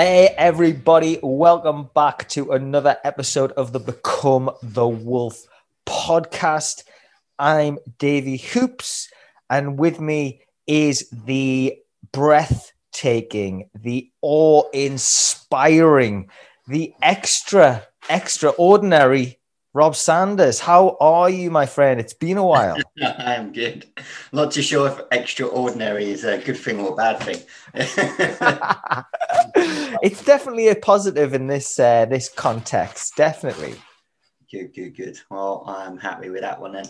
Hey, everybody, welcome back to another episode of the Become the Wolf podcast. I'm Davey Hoops, and with me is the breathtaking, the awe inspiring, the extra, extraordinary Rob Sanders, how are you, my friend? It's been a while. I am good. Not too sure if extraordinary is a good thing or a bad thing. it's definitely a positive in this uh, this context. Definitely. Good, good, good. Well, I'm happy with that one then.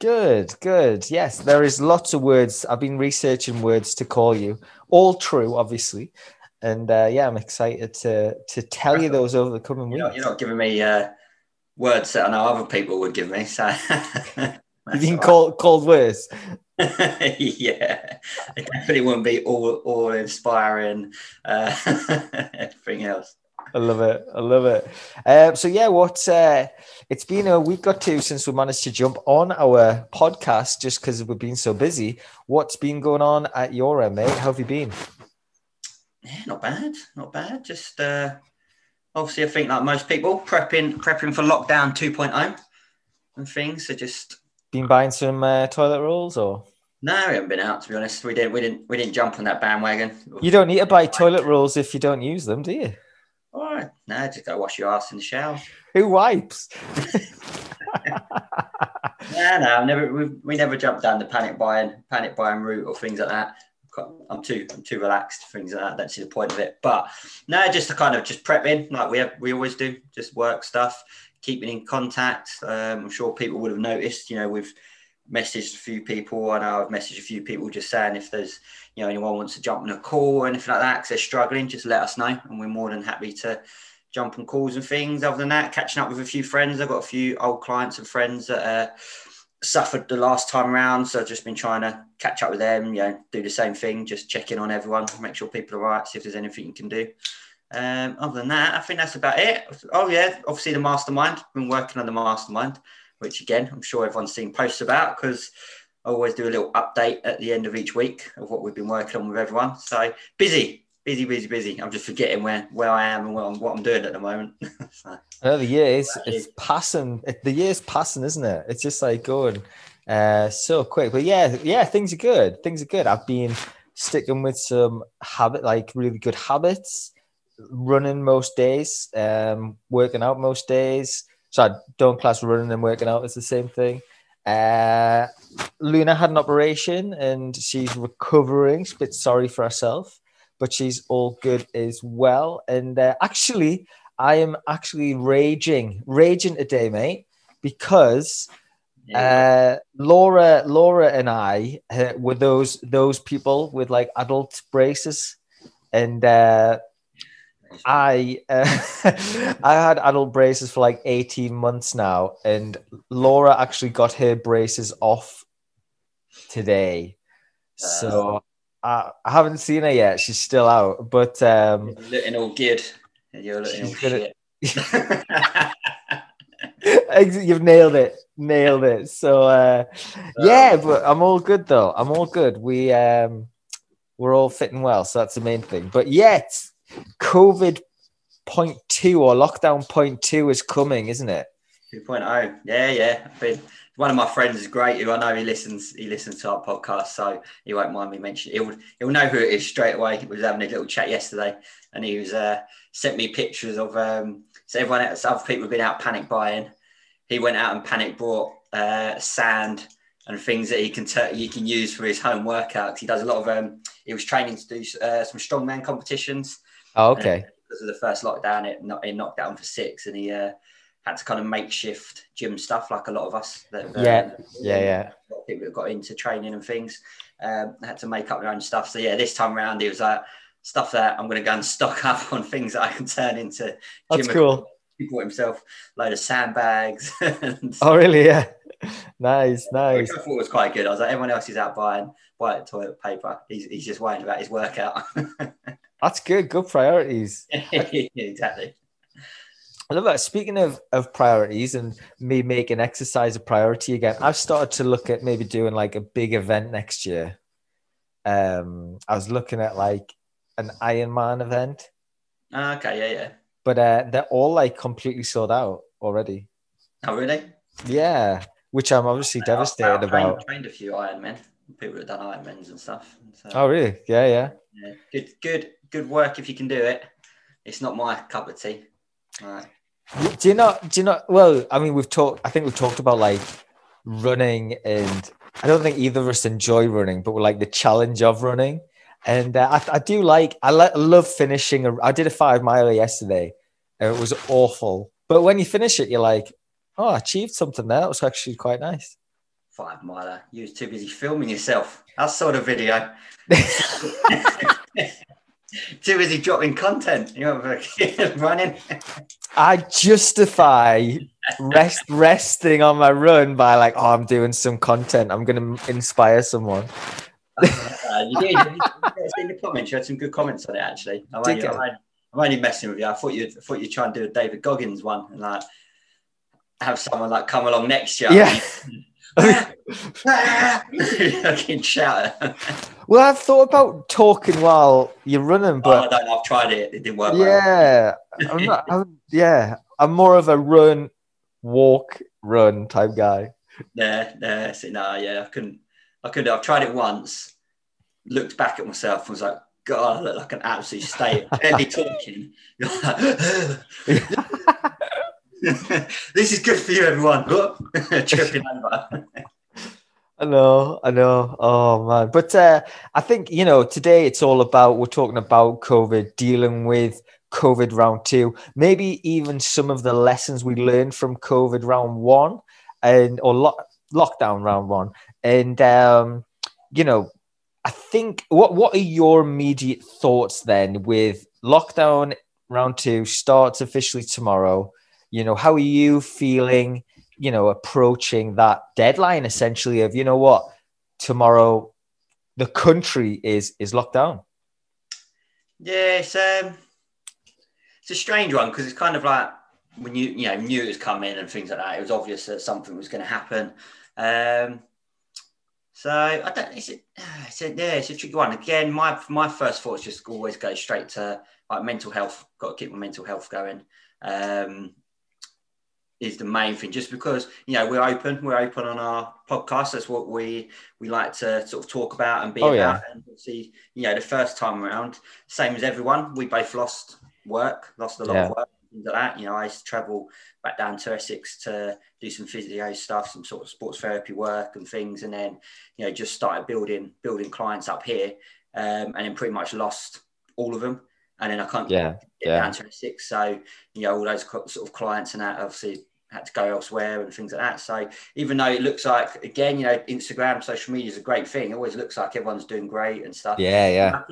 Good, good. Yes, there is lots of words. I've been researching words to call you. All true, obviously. And uh, yeah, I'm excited to to tell you those over the coming weeks. You're not, you're not giving me uh, words that I know other people would give me. So you've been called called worse. yeah, it definitely wouldn't be all all inspiring. Uh, everything else. I love it. I love it. Um, so yeah, what? Uh, it's been a week or two since we managed to jump on our podcast, just because we've been so busy. What's been going on at your end, mate? How have you been? Yeah, not bad. Not bad. Just uh, obviously, I think like most people, prepping prepping for lockdown 2.0 and things. So just been buying some uh, toilet rolls or. No, we haven't been out to be honest. We didn't. We didn't. We didn't jump on that bandwagon. You don't need to buy toilet rolls if you don't use them, do you? All right. No, just go wash your ass in the shower. Who wipes? no, no, I've never. We, we never jumped down the panic buying, panic buying route or things like that. I'm too I'm too relaxed, things like that. See the point of it. But no, just to kind of just prepping like we have we always do, just work stuff, keeping in contact. Um, I'm sure people would have noticed, you know, we've messaged a few people. I know I've messaged a few people just saying if there's you know anyone wants to jump on a call or anything like that because they're struggling, just let us know, and we're more than happy to jump on calls and things. Other than that, catching up with a few friends. I've got a few old clients and friends that uh, suffered the last time around, so I've just been trying to catch up with them. You know, do the same thing, just check in on everyone, make sure people are right, see if there's anything you can do. Um, other than that, I think that's about it. Oh yeah, obviously the mastermind. Been working on the mastermind, which again I'm sure everyone's seen posts about because I always do a little update at the end of each week of what we've been working on with everyone. So busy, busy, busy, busy. I'm just forgetting where where I am and what I'm, what I'm doing at the moment. so, oh, the year is it's passing. The year's passing, isn't it? It's just like going uh, so quick. But yeah, yeah, things are good. Things are good. I've been sticking with some habit, like really good habits. Running most days, um, working out most days. So I don't class running and working out as the same thing. Uh, Luna had an operation and she's recovering. She's a bit sorry for herself, but she's all good as well. And uh, actually, I am actually raging, raging today, mate, because uh, Laura, Laura, and I uh, were those those people with like adult braces, and uh, I uh, I had adult braces for like 18 months now, and Laura actually got her braces off today. So I, I haven't seen her yet. She's still out, but um, You're looking all good. You're looking all gonna- shit. You've nailed it, nailed it. So uh, yeah, but I'm all good though. I'm all good. We um, we're all fitting well, so that's the main thing. But yet, COVID point two or lockdown point two is coming, isn't it? 2.0. Yeah, yeah. I've been, one of my friends is great. Who I know he listens. He listens to our podcast, so he won't mind me mentioning. He'll he'll know who it is straight away. We was having a little chat yesterday, and he was uh, sent me pictures of um. So everyone else, other people have been out panic buying. He went out and panic bought uh, sand and things that he can t- he can use for his home workouts. He does a lot of um. He was training to do uh, some strongman competitions. Oh, okay. because of the first lockdown, it, not, it knocked down for six, and he uh, had to kind of makeshift gym stuff like a lot of us. That, um, Yeah, yeah, yeah. a lot of people that got into training and things um, had to make up their own stuff. So yeah, this time around, it was like stuff that I'm going to go and stock up on things that I can turn into. That's gym cool. He bought himself a load of sandbags. and Oh, really? Yeah. Nice, nice. Which I thought was quite good. I was like, everyone else is out buying buying toilet paper. He's, he's just worrying about his workout. That's good. Good priorities. exactly. I love that. Speaking of, of priorities and me making exercise a priority again, I've started to look at maybe doing like a big event next year. Um, I was looking at like an Ironman event. Ah, okay, yeah, yeah. but uh, they're all like completely sold out already. Oh, really? Yeah, which I'm obviously devastated I've trained, about. trained a few Ironmen, people that done Ironmans and stuff. So, Oh, really? Yeah, yeah. yeah. Good, good, good work if you can do it. It's not my cup of tea. Right. Do you not? Do you know? Well, I mean, we've talked. I think we've talked about like running, and I don't think either of us enjoy running, but we like the challenge of running. And uh, I, I do like. I love finishing. A, I did a five mile yesterday, and it was awful. But when you finish it, you're like, "Oh, I achieved something there. That was actually quite nice." Five miler. You was too busy filming yourself. I sort of video. too busy dropping content. You know, running. I justify rest resting on my run by like, "Oh, I'm doing some content. I'm going to inspire someone." Uh, you did. You did the comments. You had some good comments on it, actually. I'm only. I'm only, I'm only messing with you. I thought you I thought you'd try and do a David Goggins one and like have someone like come along next year. Yeah. Fucking shout. oh, Well, I've thought about talking while you're running, oh, I but don't know. I've tried it. It didn't work. well. yeah, I'm not. I'm, yeah, I'm more of a run, walk, run type guy. Yeah, yeah. See, no, yeah. I couldn't. I couldn't. I've tried it once. Looked back at myself and was like, God, I look like an absolute state. Barely talking. this is good for you, everyone. Tripping over. I know, I know. Oh man, but uh, I think you know today it's all about we're talking about COVID, dealing with COVID round two, maybe even some of the lessons we learned from COVID round one, and or lo- lockdown round one, and um, you know, I think what what are your immediate thoughts then with lockdown round two starts officially tomorrow? You know, how are you feeling? you know, approaching that deadline essentially of, you know what, tomorrow the country is is locked down. Yeah, it's um, it's a strange one because it's kind of like when you you know knew it was coming and things like that. It was obvious that something was going to happen. Um, so I don't. It's a, it's yeah, it's a tricky one. Again, my my first thoughts just always go straight to like mental health. Got to keep my mental health going. Um, is the main thing just because you know we're open we're open on our podcast that's what we we like to sort of talk about and be Oh, about yeah. and see you know the first time around same as everyone we both lost work lost a lot Yeah. of work things like that you know i used to travel back down to essex to do some physio stuff some sort of sports therapy work and things and then you know just started building building clients up here um, and then pretty much lost all of them and then i can't Yeah, get yeah. down to Essex. So, you know, all those sort of clients and that obviously had to go elsewhere and things like that. So even though it looks like, again, you know, Instagram, social media is a great thing. It always looks like everyone's doing great and stuff. Yeah, yeah.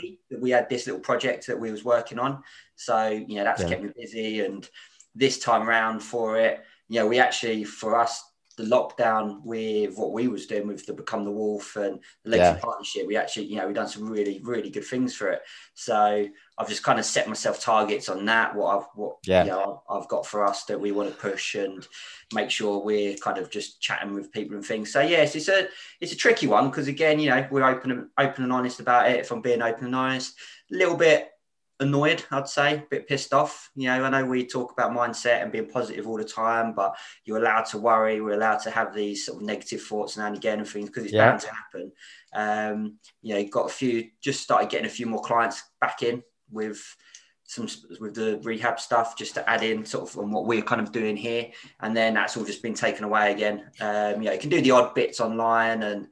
We had this little project that we was working on. So, you know, that's Yeah. kept me busy. And this time round for it, you know, we actually, for us, the lockdown with what we was doing with the Become the Wolf and the Legacy Yeah. Partnership, we actually, you know, we've done some really, really good things for it. So I've just kind of set myself targets on that. What I've what Yeah. you know I've got for us that we want to push and make sure we're kind of just chatting with people and things. So yes, it's a it's a tricky one because again, you know, we're open and open and honest about it. If I'm being open and honest, a little bit annoyed, I'd say, a bit pissed off. You know, I know we talk about mindset and being positive all the time, but you're allowed to worry. We're allowed to have these sort of negative thoughts now and again and things because it's Yeah. bound to happen. Um, you know, got a few, just started getting a few more clients back in with some with the rehab stuff just to add in sort of on what we're kind of doing here and then that's all just been taken away again um you know you can do the odd bits online and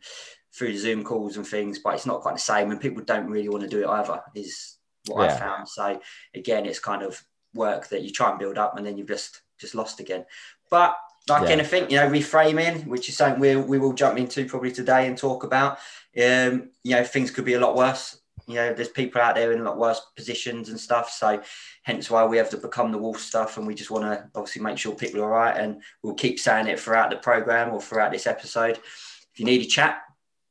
through zoom calls and things but it's not quite the same and people don't really want to do it either is what Yeah. i found so again it's kind of work that you try and build up and then you've just just lost again but like Yeah. anything you know reframing which is something we, we will jump into probably today and talk about um you know things could be a lot worse you know, there's people out there in a lot worse positions and stuff. So hence why we have to become the wolf stuff and we just want to obviously make sure people are all right and we'll keep saying it throughout the program or throughout this episode. If you need a chat,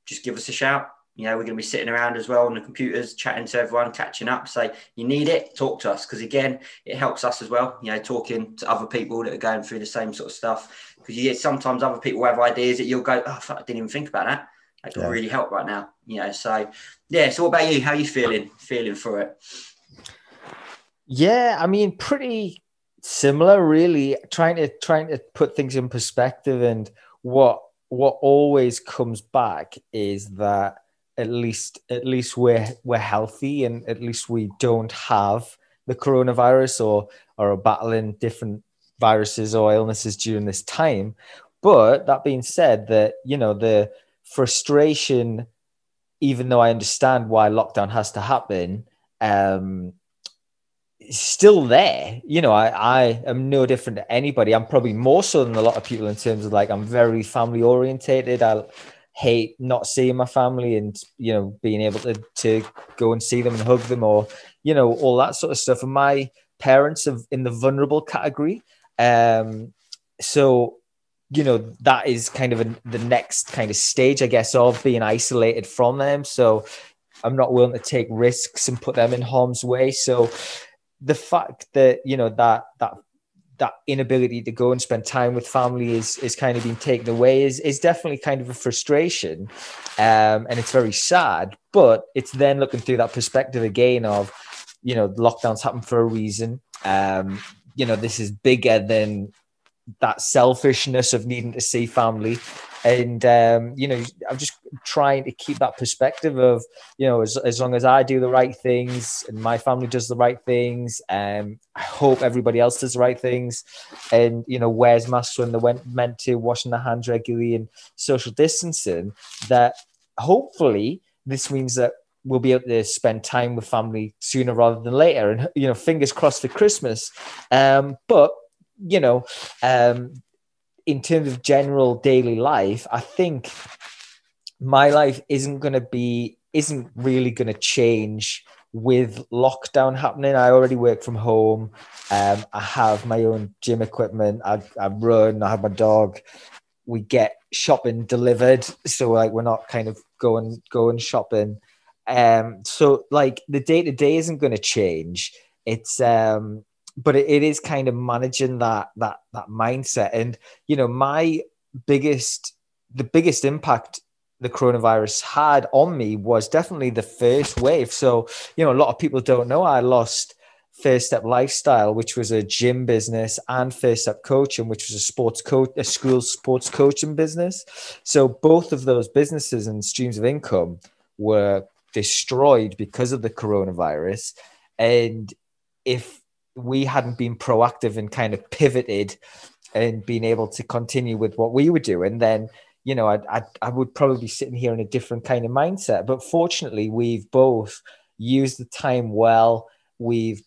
just give us a shout. You know, we're going to be sitting around as well on the computers, chatting to everyone, catching up. Say, you need it, talk to us because again, it helps us as well. You know, talking to other people that are going through the same sort of stuff. Because you get sometimes other people have ideas that you'll go, oh, fuck, I didn't even think about that. That could Yeah. really help right now. You know, so yeah. So what about you? How are you feeling? Feeling for it? Yeah, I mean, pretty similar, really. Trying to trying to put things in perspective, and what what always comes back is that at least at least we're we're healthy, and at least we don't have the coronavirus or or are battling different viruses or illnesses during this time. But that being said, that you know the frustration, even though I understand why lockdown has to happen, um, still there. You know, I, I am no different to anybody. I'm probably more so than a lot of people in terms of like I'm very family orientated. I hate not seeing my family and you know being able to to go and see them and hug them or you know all that sort of stuff. And my parents are in the vulnerable category. Um, so you know that is kind of a, the next kind of stage, I guess, of being isolated from them. So I'm not willing to take risks and put them in harm's way. So the fact that you know that that that inability to go and spend time with family is is kind of being taken away is is definitely kind of a frustration um, and it's very sad but it's then looking through that perspective again of you know lockdowns happen for a reason. Um, you know this is bigger than that selfishness of needing to see family and um, you know i'm just trying to keep that perspective of you know as, as long as i do the right things and my family does the right things um, i hope everybody else does the right things. And you know wears masks when they went meant to washing their hands regularly and social distancing? That hopefully this means that we'll be able to spend time with family sooner rather than later. And you know fingers crossed for christmas. Um, but you know um, in terms of general daily life, I think my life isn't going to be, isn't really going to change with lockdown happening. I already work from home. Um, I have my own gym equipment. I, I run. I have my dog. We get shopping delivered, so like we're not kind of going going shopping. Um, so like the day to day isn't going to change. It's um, but it, it is kind of managing that that that mindset. And you know my biggest the biggest impact the coronavirus had on me was definitely the first wave. So you know a lot of people don't know i lost first step lifestyle which was a gym business and first step coaching which was a sports coach a school sports coaching business. So both of those businesses and streams of income were destroyed because of the coronavirus. And if we hadn't been proactive and kind of pivoted and being able to continue with what we were doing, then you know, I, I, I would probably be sitting here in a different kind of mindset. But fortunately, we've both used the time well. We've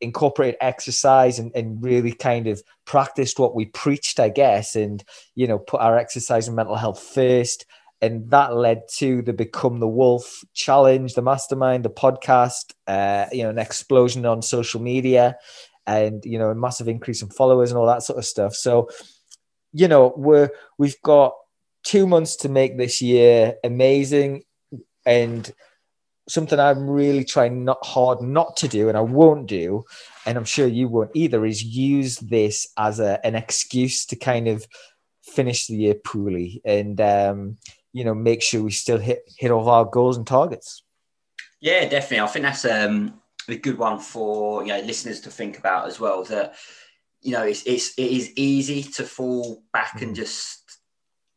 incorporated exercise and, and really kind of practiced what we preached, I guess, and you know, put our exercise and mental health first and that led to the Become the Wolf challenge, the mastermind, the podcast, uh, you know, an explosion on social media, and you know, a massive increase in followers and all that sort of stuff. So, you know, we're we've got two months to make this year amazing, and something I'm really trying not hard not to do, and I won't do, and I'm sure you won't either, is use this as a, an excuse to kind of finish the year poorly and um, you know make sure we still hit hit all our goals and targets. Yeah, definitely. I think that's um, a good one for you know listeners to think about as well. That you know it's it's it is easy to fall back mm. and just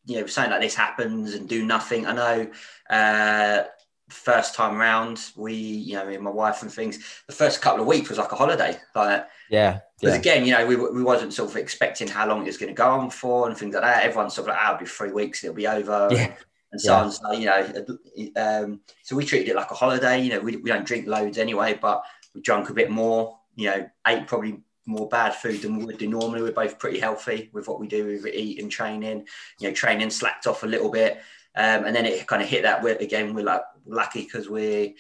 you know something like this happens and do nothing. I know. Uh, first time round, we, you know, me and my wife and things, the first couple of weeks was like a holiday. Like, yeah. Because yeah. again, you know, we, we wasn't sort of expecting how long it was going to go on for and things like that. Everyone's sort of like, oh, it'll be three weeks, it'll be over. Yeah and so yeah. on. So, you know, um, so we treated it like a holiday. You know, we, we don't drink loads anyway, but we drank a bit more. You know, ate probably more bad food than we would do normally. We're both pretty healthy with what we do with eat and training. You know, training slacked off a little bit, um, and then it kind of hit that. We're, again, we're like lucky because we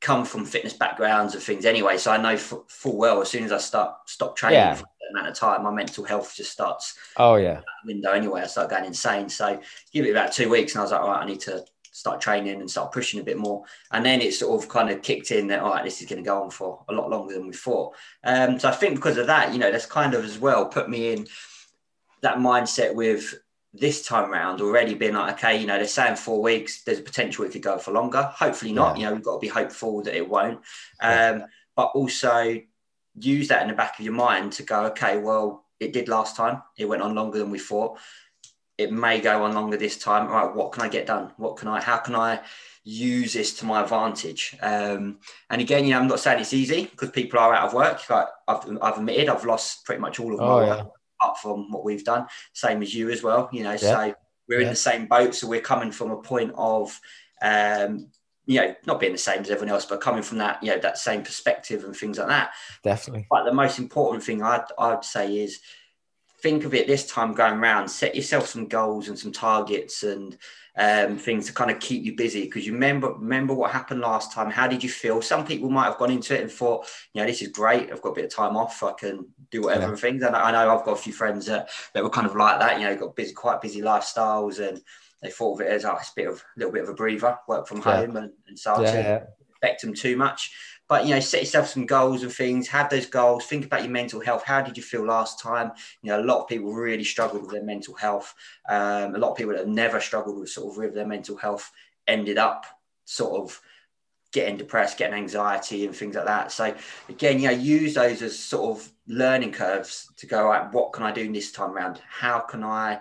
come from fitness backgrounds and things anyway. So I know f- full well as soon as I start stop training yeah. for amount of time, my mental health just starts. Oh yeah, window anyway. I start going insane. So give it about two weeks, and I was like, all right, I need to start training and start pushing a bit more. And then it sort of kind of kicked in that all right, this is going to go on for a lot longer than we thought. Um, so I think because of that, you know, that's kind of as well put me in that mindset with this time round already been like, okay, you know, they're saying four weeks, there's a potential it could go for longer. Hopefully not. Yeah. You know, we've got to be hopeful that it won't. Um, yeah. But also, use that in the back of your mind to go, okay, well, it did last time. It went on longer than we thought. It may go on longer this time. All right, what can I get done? What can I, how can I use this to my advantage? Um, and again, you know, I'm not saying it's easy because people are out of work. Like I've, I've admitted, I've lost pretty much all of my oh, work apart from what we've done. Same as you as well, you know, yeah. so we're yeah. in the same boat. So we're coming from a point of, um, you know, not being the same as everyone else, but coming from that, you know, that same perspective and things like that. Definitely. But the most important thing I'd, I'd say is think of it this time going around, set yourself some goals and some targets and um, things to kind of keep you busy. Because you remember, remember what happened last time. How did you feel? Some people might have gone into it and thought, you know, this is great. I've got a bit of time off. I can do whatever yeah. and things. And I know I've got a few friends that, that were kind of like that, you know, got busy, quite busy lifestyles and they thought of it as oh, it's a bit of a little bit of a breather, work from yeah. home, and, and so on. Yeah. affect them too much. But you know, set yourself some goals and things. Have those goals. Think about your mental health. How did you feel last time? You know, a lot of people really struggled with their mental health. Um, a lot of people that have never struggled with sort of with their mental health ended up sort of getting depressed, getting anxiety, and things like that. So again, you know, use those as sort of learning curves to go. Right, what can I do this time around? How can I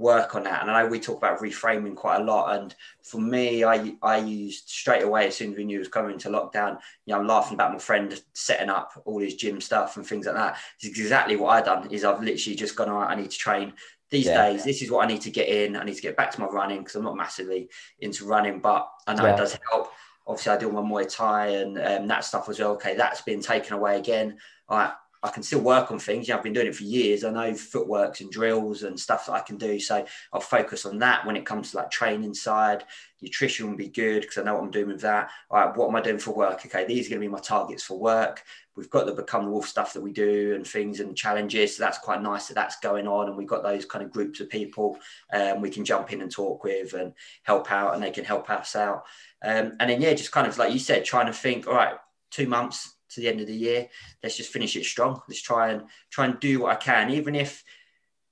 work on that. And I know we talk about reframing quite a lot. And for me, I I used straight away as soon as we knew it was coming to lockdown, you know, I'm laughing about my friend setting up all his gym stuff and things like that. It's exactly what I've done is I've literally just gone, all right, I need to train these yeah. days. This is what I need to get in. I need to get back to my running because I'm not massively into running, but I know yeah. it does help. Obviously, I do my Muay Thai and um, that stuff as well. Okay, that's been taken away again. All right, I can still work on things. You know, I've been doing it for years. I know footworks and drills and stuff that I can do. So I'll focus on that when it comes to like training side. Nutrition will be good because I know what I'm doing with that. All right, what am I doing for work? Okay, these are going to be my targets for work. We've got the Become the Wolf stuff that we do and things and challenges. So that's quite nice that that's going on. And we've got those kind of groups of people um, we can jump in and talk with and help out and they can help us out. Um, and then, yeah, just kind of like you said, trying to think, all right, two months, to the end of the year. Let's just finish it strong. Let's try and try and do what I can, even if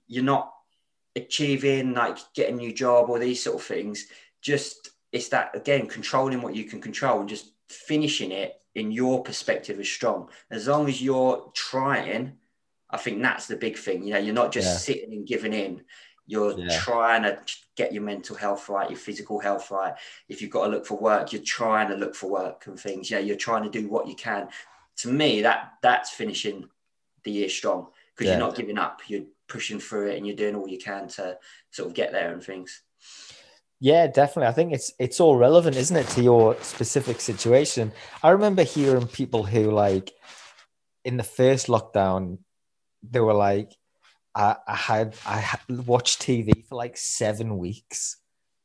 you're not achieving like getting a new job or these sort of things. Just it's that again, controlling what you can control and just finishing it in your perspective is strong. As long as you're trying, I think that's the big thing. You know, you're not just yeah. sitting and giving in. You're yeah. trying to get your mental health right, your physical health right. If you've got to look for work, you're trying to look for work and things. Yeah, you're trying to do what you can. To me, that that's finishing the year strong because yeah. you're not giving up. You're pushing through it and you're doing all you can to sort of get there and things. Yeah, definitely. I think it's it's all relevant, isn't it, to your specific situation? I remember hearing people who like in the first lockdown, they were like, I, I had I had watched TV for like seven weeks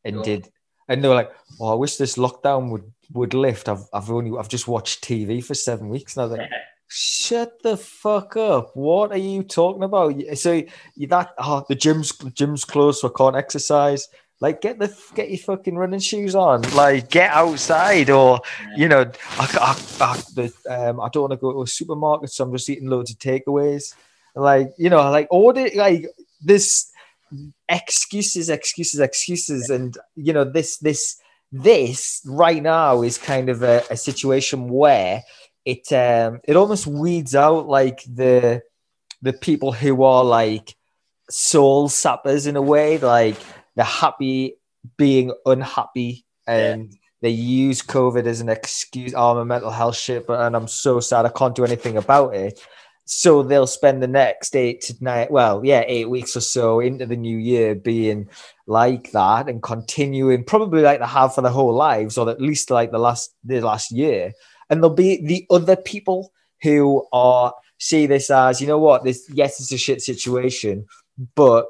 and did and they were like, "Oh, I wish this lockdown would would lift. I've I've only I've just watched TV for seven weeks." And I was like, "Shut the fuck up! What are you talking about?" So you that oh, the gym's the gym's closed, so I can't exercise. Like get the get your fucking running shoes on. Like get outside, or you know, I I, I, the, um, I don't want to go to a supermarket, so I'm just eating loads of takeaways. Like, you know, like all the like this excuses, excuses, excuses. And you know, this this this right now is kind of a, a situation where it um it almost weeds out like the the people who are like soul sappers in a way, like they're happy being unhappy and yeah. they use COVID as an excuse. Oh, I'm a mental health shit, but and I'm so sad I can't do anything about it. So they'll spend the next eight to nine, well, yeah, eight weeks or so into the new year being like that and continuing probably like they have for their whole lives, or at least like the last the last year. And there'll be the other people who are see this as, you know what, this yes, it's a shit situation, but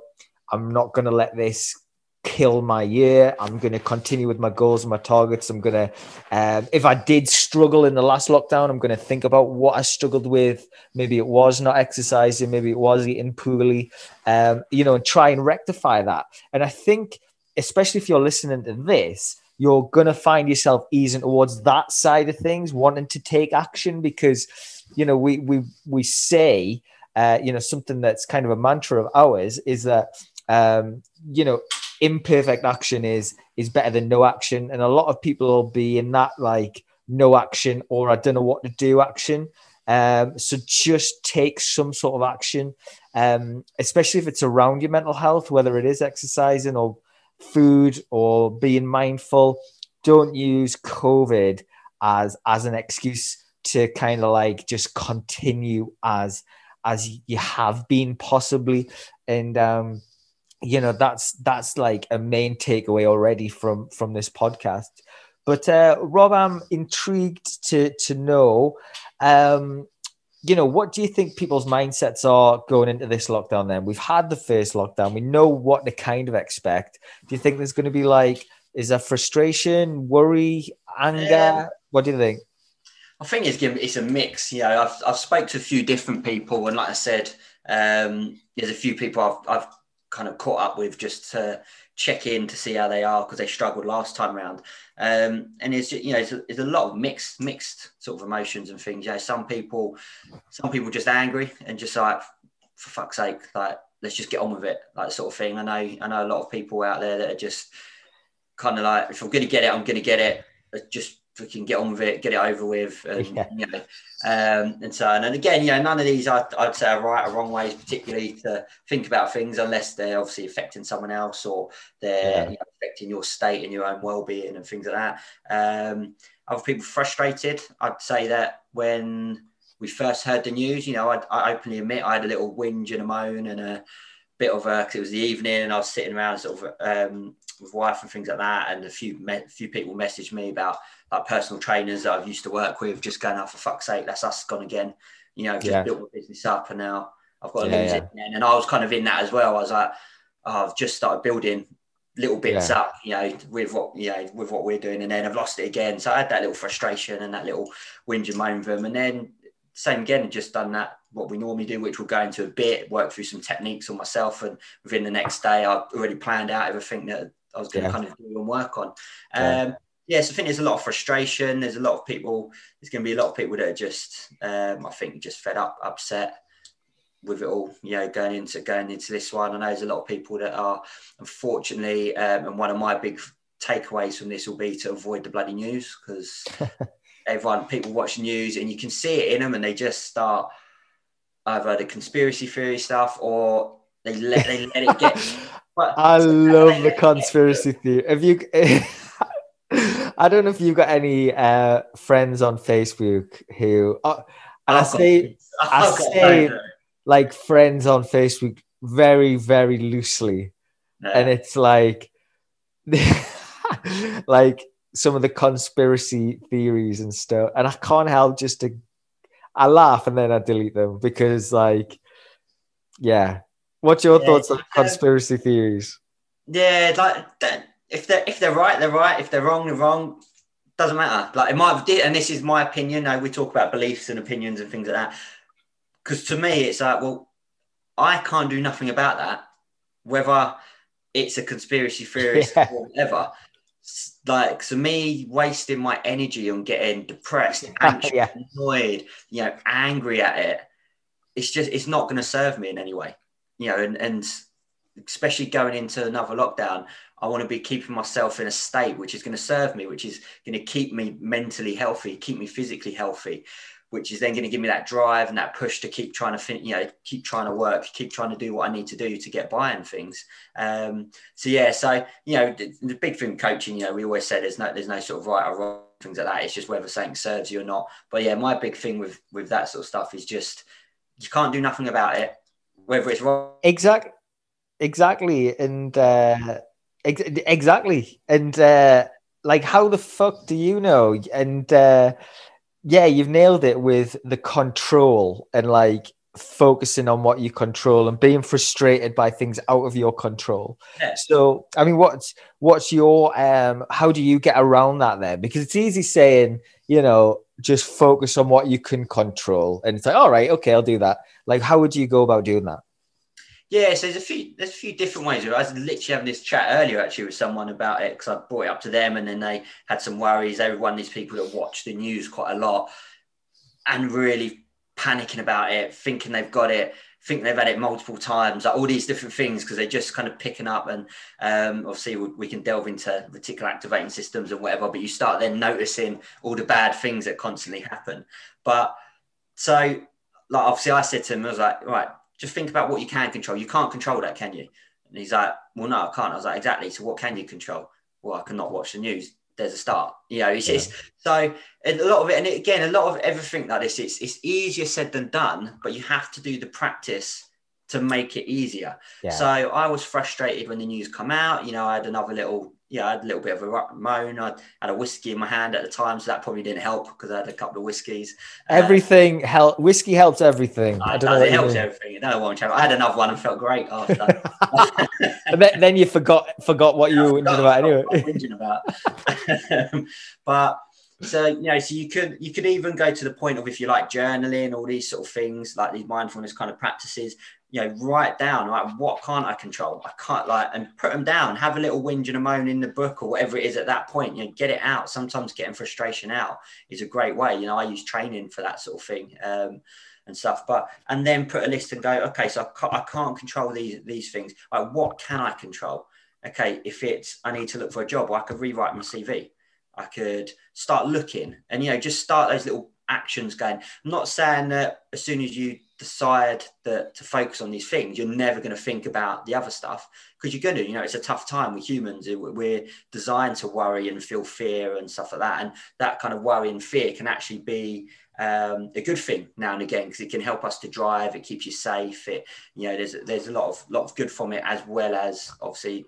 I'm not gonna let this kill my year. I'm going to continue with my goals and my targets. I'm going to, um, if I did struggle in the last lockdown, I'm going to think about what I struggled with. Maybe it was not exercising, maybe it was eating poorly, um, you know, and try and rectify that. And I think, especially if you're listening to this, you're going to find yourself easing towards that side of things, wanting to take action because, you know, we, we, we say, uh, you know, something that's kind of a mantra of ours is that, um, you know, imperfect action is is better than no action. And a lot of people will be in that like no action or i don't know what to do action. Um, so just take some sort of action, um, especially if it's around your mental health, whether it is exercising or food or being mindful. Don't use COVID as as an excuse to kind of like just continue as as you have been possibly. And um you know that's that's like a main takeaway already from from this podcast. But uh rob i'm intrigued to to know um you know what do you think people's mindsets are going into this lockdown then? We've had the first lockdown. We know what to kind of expect. Do you think there's going to be like is there frustration worry anger? What do you think? I think it's it's a mix. You know, I've I've spoke to a few different people, and like I said, um, there's a few people I've I've kind of caught up with just to check in to see how they are because they struggled last time around. Um, and it's you know it's a, it's a, lot of mixed mixed sort of emotions and things. You know, some people some people just angry and just like for fuck's sake, like let's just get on with it, like sort of thing. I know I know a lot of people out there that are just kind of like if I'm to get it, I'm to get it. Just fucking get on with it, get it over with, and yeah. you know, um, and so on. And again, you know, none of these I'd, I'd, say are right or wrong ways, particularly to think about things, unless they're obviously affecting someone else or they're yeah. you know, affecting your state and your own well-being and things like that. Um, other people frustrated. I'd say that when we first heard the news, you know, I, I openly admit I had a little whinge and a moan and a bit of a because it was the evening and I was sitting around sort of um, with wife and things like that, and a few me- few people messaged me about like personal trainers that I've used to work with, just going, "Oh, for fuck's sake, that's us gone again." You know, just yeah. built my business up, and now I've got to yeah, lose yeah. it. Again. And I was kind of in that as well. I was like, oh, I've just started building little bits yeah. up, you know, with what you know, with what we're doing, and then I've lost it again. So I had that little frustration and that little whinge and moan them, and then same again, just done that what we normally do, which we'll go into a bit, work through some techniques on myself, and within the next day, I've already planned out everything that I was going to kind of do and work on. Um, yes, I think there's a lot of frustration. There's a lot of people. There's going to be a lot of people that are just, um, I think, just fed up, upset with it all. You know, going into going into this one. I know there's a lot of people that are, unfortunately, um, and one of my big takeaways from this will be to avoid the bloody news because everyone, people watch news and you can see it in them, and they just start either the conspiracy theory stuff or they let they let it get. But, I love the conspiracy theory. Have you? I don't know if you've got any uh, friends on Facebook who, uh, and I say, I say, like friends on Facebook very, very loosely, yeah. and it's like, like some of the conspiracy theories and stuff, and I can't help just to, I laugh and then I delete them because, like, yeah. What's your yeah, thoughts on conspiracy theories? Yeah, like if they're if they're right, they're right. If they're wrong, they're wrong. Doesn't matter. Like it might have, and this is my opinion. Now we talk about beliefs and opinions and things like that. Because to me, it's like, well, I can't do nothing about that. Whether it's a conspiracy theory yeah. or whatever. Like, so me wasting my energy on getting depressed, anxious, yeah. annoyed, you know, angry at it, it's just, it's not going to serve me in any way, you know, and, and especially going into another lockdown, I want to be keeping myself in a state which is going to serve me, which is going to keep me mentally healthy, keep me physically healthy, which is then going to give me that drive and that push to keep trying to, fin- you know, keep trying to work, keep trying to do what I need to do to get by and things. Um, so yeah, so you know, the, the, big thing coaching, you know, we always say there's no, there's no sort of right or wrong things like that. It's just whether something serves you or not. But yeah, my big thing with with that sort of stuff is just you can't do nothing about it, whether it's wrong. Exactly, exactly, and. Uh exactly. And uh, like, how the fuck do you know? And uh, yeah, you've nailed it with the control and like focusing on what you control and being frustrated by things out of your control. Yeah. So, I mean, what's what's your um? How do you get around that then? Because it's easy saying, you know, just focus on what you can control, and it's like, all right, okay, I'll do that. Like, how would you go about doing that? Yeah, so there's a few there's a few different ways. I was literally having this chat earlier actually with someone about it because I brought it up to them, and then they had some worries. They were one of these people that watch the news quite a lot and really panicking about it, thinking they've got it, think they've had it multiple times, like all these different things because they're just kind of picking up. And um, obviously, we, we, can delve into reticular activating systems and whatever, but you start then noticing all the bad things that constantly happen. But so like obviously I said to him, I was like, right, just think about what you can control. You can't control that, can you? And he's like, well, no, I can't. I was like, exactly. So what can you control? Well, I cannot watch the news. There's a start. You know, it's, yeah. it's so a lot of it, and again, a lot of everything like this, it's it's easier said than done, but you have to do the practice to make it easier. Yeah. So I was frustrated when the news come out. You know, I had another little yeah, I had a little bit of a moan. I had a whiskey in my hand at the time, so that probably didn't help because I had a couple of whiskeys. Uh, everything help. Whiskey helps everything. I don't know. It helps mean. everything. No one. I had another one and felt great after. then, then, you forgot forgot what you were whinging about anyway. whinging about. but so you know, so you could you could even go to the point of if you like journaling, all these sort of things, like these mindfulness kind of practices you know, write down like what can't I control? I can't like and put them down. Have a little whinge and a moan in the book or whatever it is at that point. You know, get it out. Sometimes getting frustration out is a great way. You know, I use training for that sort of thing. Um, and stuff but and then put a list and go okay so I can't, I can't control these these things like what can i control okay if it's i need to look for a job well, i could rewrite my cv i could start looking and you know just start those little actions going i'm not saying that as soon as you decide that to focus on these things, you're never going to think about the other stuff because you're going to, you know, it's a tough time with humans. We're designed to worry and feel fear and stuff like that. And that kind of worry and fear can actually be um, a good thing now and again because it can help us to drive. It keeps you safe. It, you know, there's there's a lot of lot of good from it as well as obviously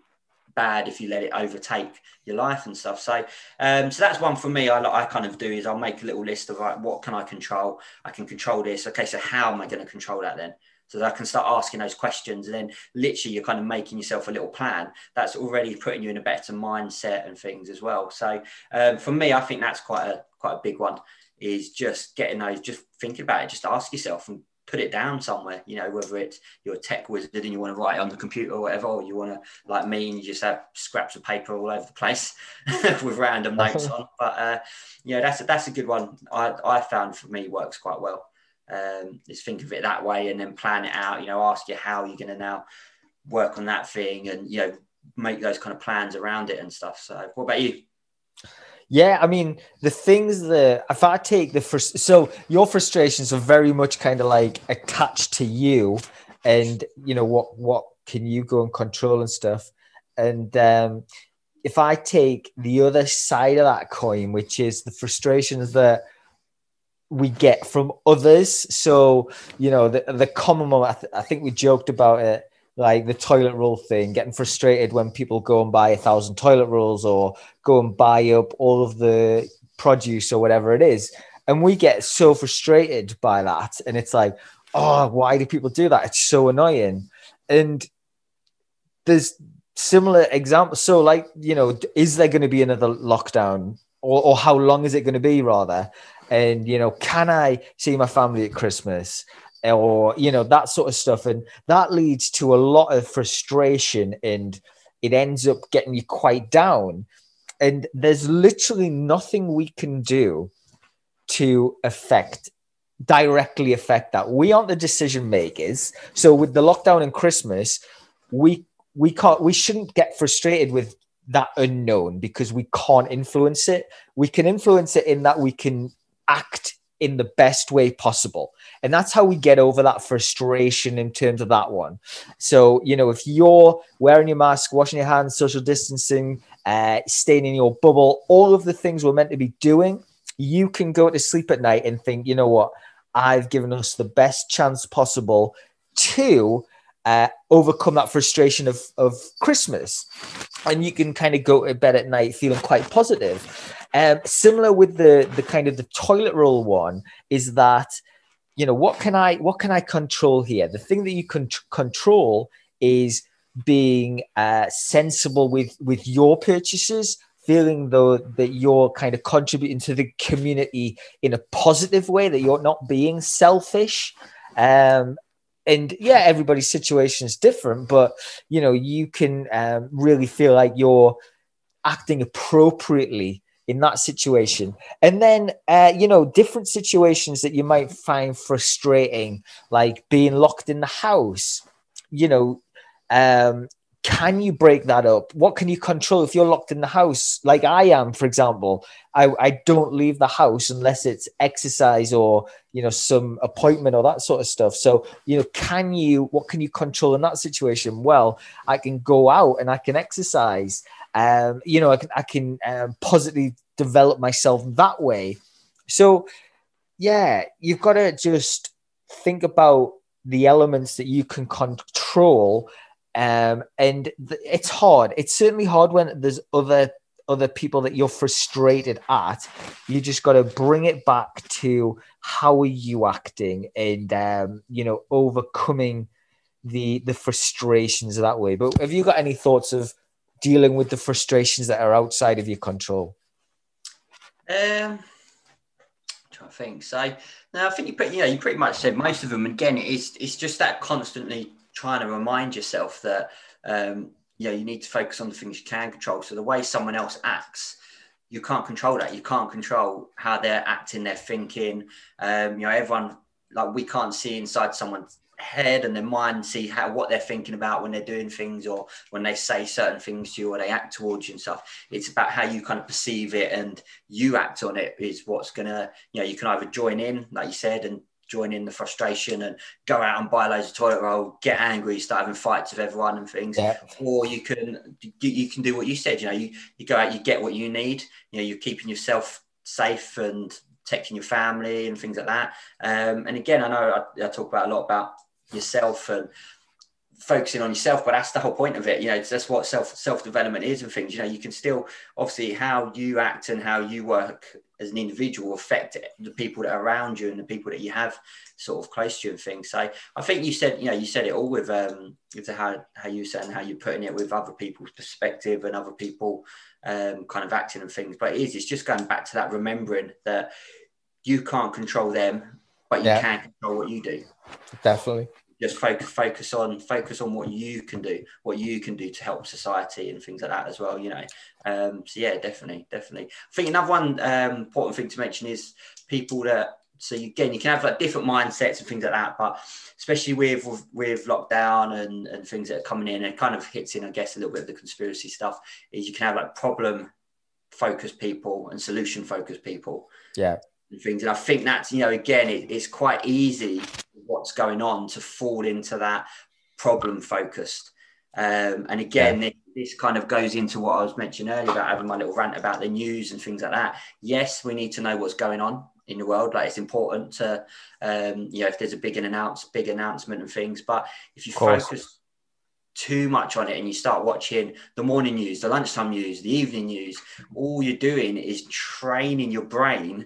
bad if you let it overtake your life and stuff. So, um, so that's one for me. I, I kind of do is I'll make a little list of like what can I control. I can control this. Okay, so how am I going to control that then? So that I can start asking those questions, and then literally you're kind of making yourself a little plan. That's already putting you in a better mindset and things as well. So um, for me, I think that's quite a quite a big one. Is just getting those, just thinking about it, just ask yourself and put it down somewhere, you know, whether it's you're a tech wizard and you want to write it on the computer or whatever, or you want to, like me, and you just have scraps of paper all over the place with random notes on. But uh, yeah, that's a, that's a good one. I, I found for me works quite well. Um, is think of it that way and then plan it out, you know, ask you how you're going to now work on that thing and, you know, make those kind of plans around it and stuff. So what about you? Yeah, I mean the things that if I take the first, so your frustrations are very much kind of like attached to you, and you know what what can you go and control and stuff, and um, if I take the other side of that coin, which is the frustrations that we get from others, so you know the the common. I, th- I think we joked about it like the toilet roll thing, getting frustrated when people go and buy a thousand toilet rolls or go and buy up all of the produce or whatever it is. And we get so frustrated by that. And it's like, oh, why do people do that? It's so annoying. And there's similar examples. So, like, you know, is there going to be another lockdown? Or, or how long is it going to be, rather? And, you know, can I see my family at Christmas? Or you know that sort of stuff. And that leads to a lot of frustration and it ends up getting you quite down. And there's literally nothing we can do to affect directly affect that. We aren't the decision makers. So with the lockdown and christmas we we can't we shouldn't get frustrated with that unknown because we can't influence it. We can influence it in that we can act in the best way possible. And that's how we get over that frustration in terms of that one. So, you know, if you're wearing your mask, washing your hands, social distancing, uh, staying in your bubble, all of the things we're meant to be doing, you can go to sleep at night and think, you know what, I've given us the best chance possible to uh, overcome that frustration of, of Christmas. And you can kind of go to bed at night feeling quite positive. Um, similar with the the kind of the toilet roll one is that you know what can I what can I control here? The thing that you can control is being uh, sensible with with your purchases feeling though that you're kind of contributing to the community in a positive way that you're not being selfish um, and yeah everybody's situation is different but you know you can um, really feel like you're acting appropriately in that situation. And then, uh, you know, different situations that you might find frustrating, like being locked in the house, you know, um, can you break that up? What can you control if you're locked in the house, like I am, for example? I, I don't leave the house unless it's exercise or you know some appointment or that sort of stuff. So you know, can you? What can you control in that situation? Well, I can go out and I can exercise. Um, you know, I can I can um, positively develop myself that way. So yeah, you've got to just think about the elements that you can control um, and th- it's hard. It's certainly hard when there's other other people that you're frustrated at. You just got to bring it back to how are you acting, and um, you know, overcoming the the frustrations that way. But have you got any thoughts of dealing with the frustrations that are outside of your control? Um, to think. So, Now I think you pretty, know, you pretty much said most of them. Again, it's it's just that constantly trying to remind yourself that um, you know you need to focus on the things you can control. So the way someone else acts, you can't control that. You can't control how they're acting, they're thinking. Um, you know, everyone like we can't see inside someone's head and their mind, see how what they're thinking about when they're doing things or when they say certain things to you or they act towards you and stuff. It's about how you kind of perceive it and you act on it is what's gonna, you know, you can either join in, like you said, and join in the frustration and go out and buy loads of toilet roll, get angry, start having fights with everyone and things. Yeah. Or you can you can do what you said. You know, you you go out, you get what you need. You know, you're keeping yourself safe and protecting your family and things like that. Um, and again, I know I, I talk about a lot about yourself and focusing on yourself but that's the whole point of it you know that's what self self development is and things you know you can still obviously how you act and how you work as an individual affect the people that are around you and the people that you have sort of close to you and things. So i think you said you know you said it all with um with how how you said and how you're putting it with other people's perspective and other people um kind of acting and things but it is it's just going back to that remembering that you can't control them but you yeah. can control what you do. Definitely. Just focus focus on focus on what you can do what you can do to help society and things like that as well you know. Um so yeah definitely definitely. I think another one um, important thing to mention is people that so again you can have like different mindsets and things like that but especially with with, with lockdown and, and things that are coming in it kind of hits in i guess a little bit of the conspiracy stuff is you can have like problem focused people and solution focused people. Yeah and things and i think that's you know again it, it's quite easy what's going on to fall into that problem focused. Um, and again, yeah. this, this kind of goes into what I was mentioning earlier about having my little rant about the news and things like that. Yes, we need to know what's going on in the world. Like it's important to, um, you know, if there's a big announce, big announcement and things. But if you focus too much on it and you start watching the morning news, the lunchtime news, the evening news, all you're doing is training your brain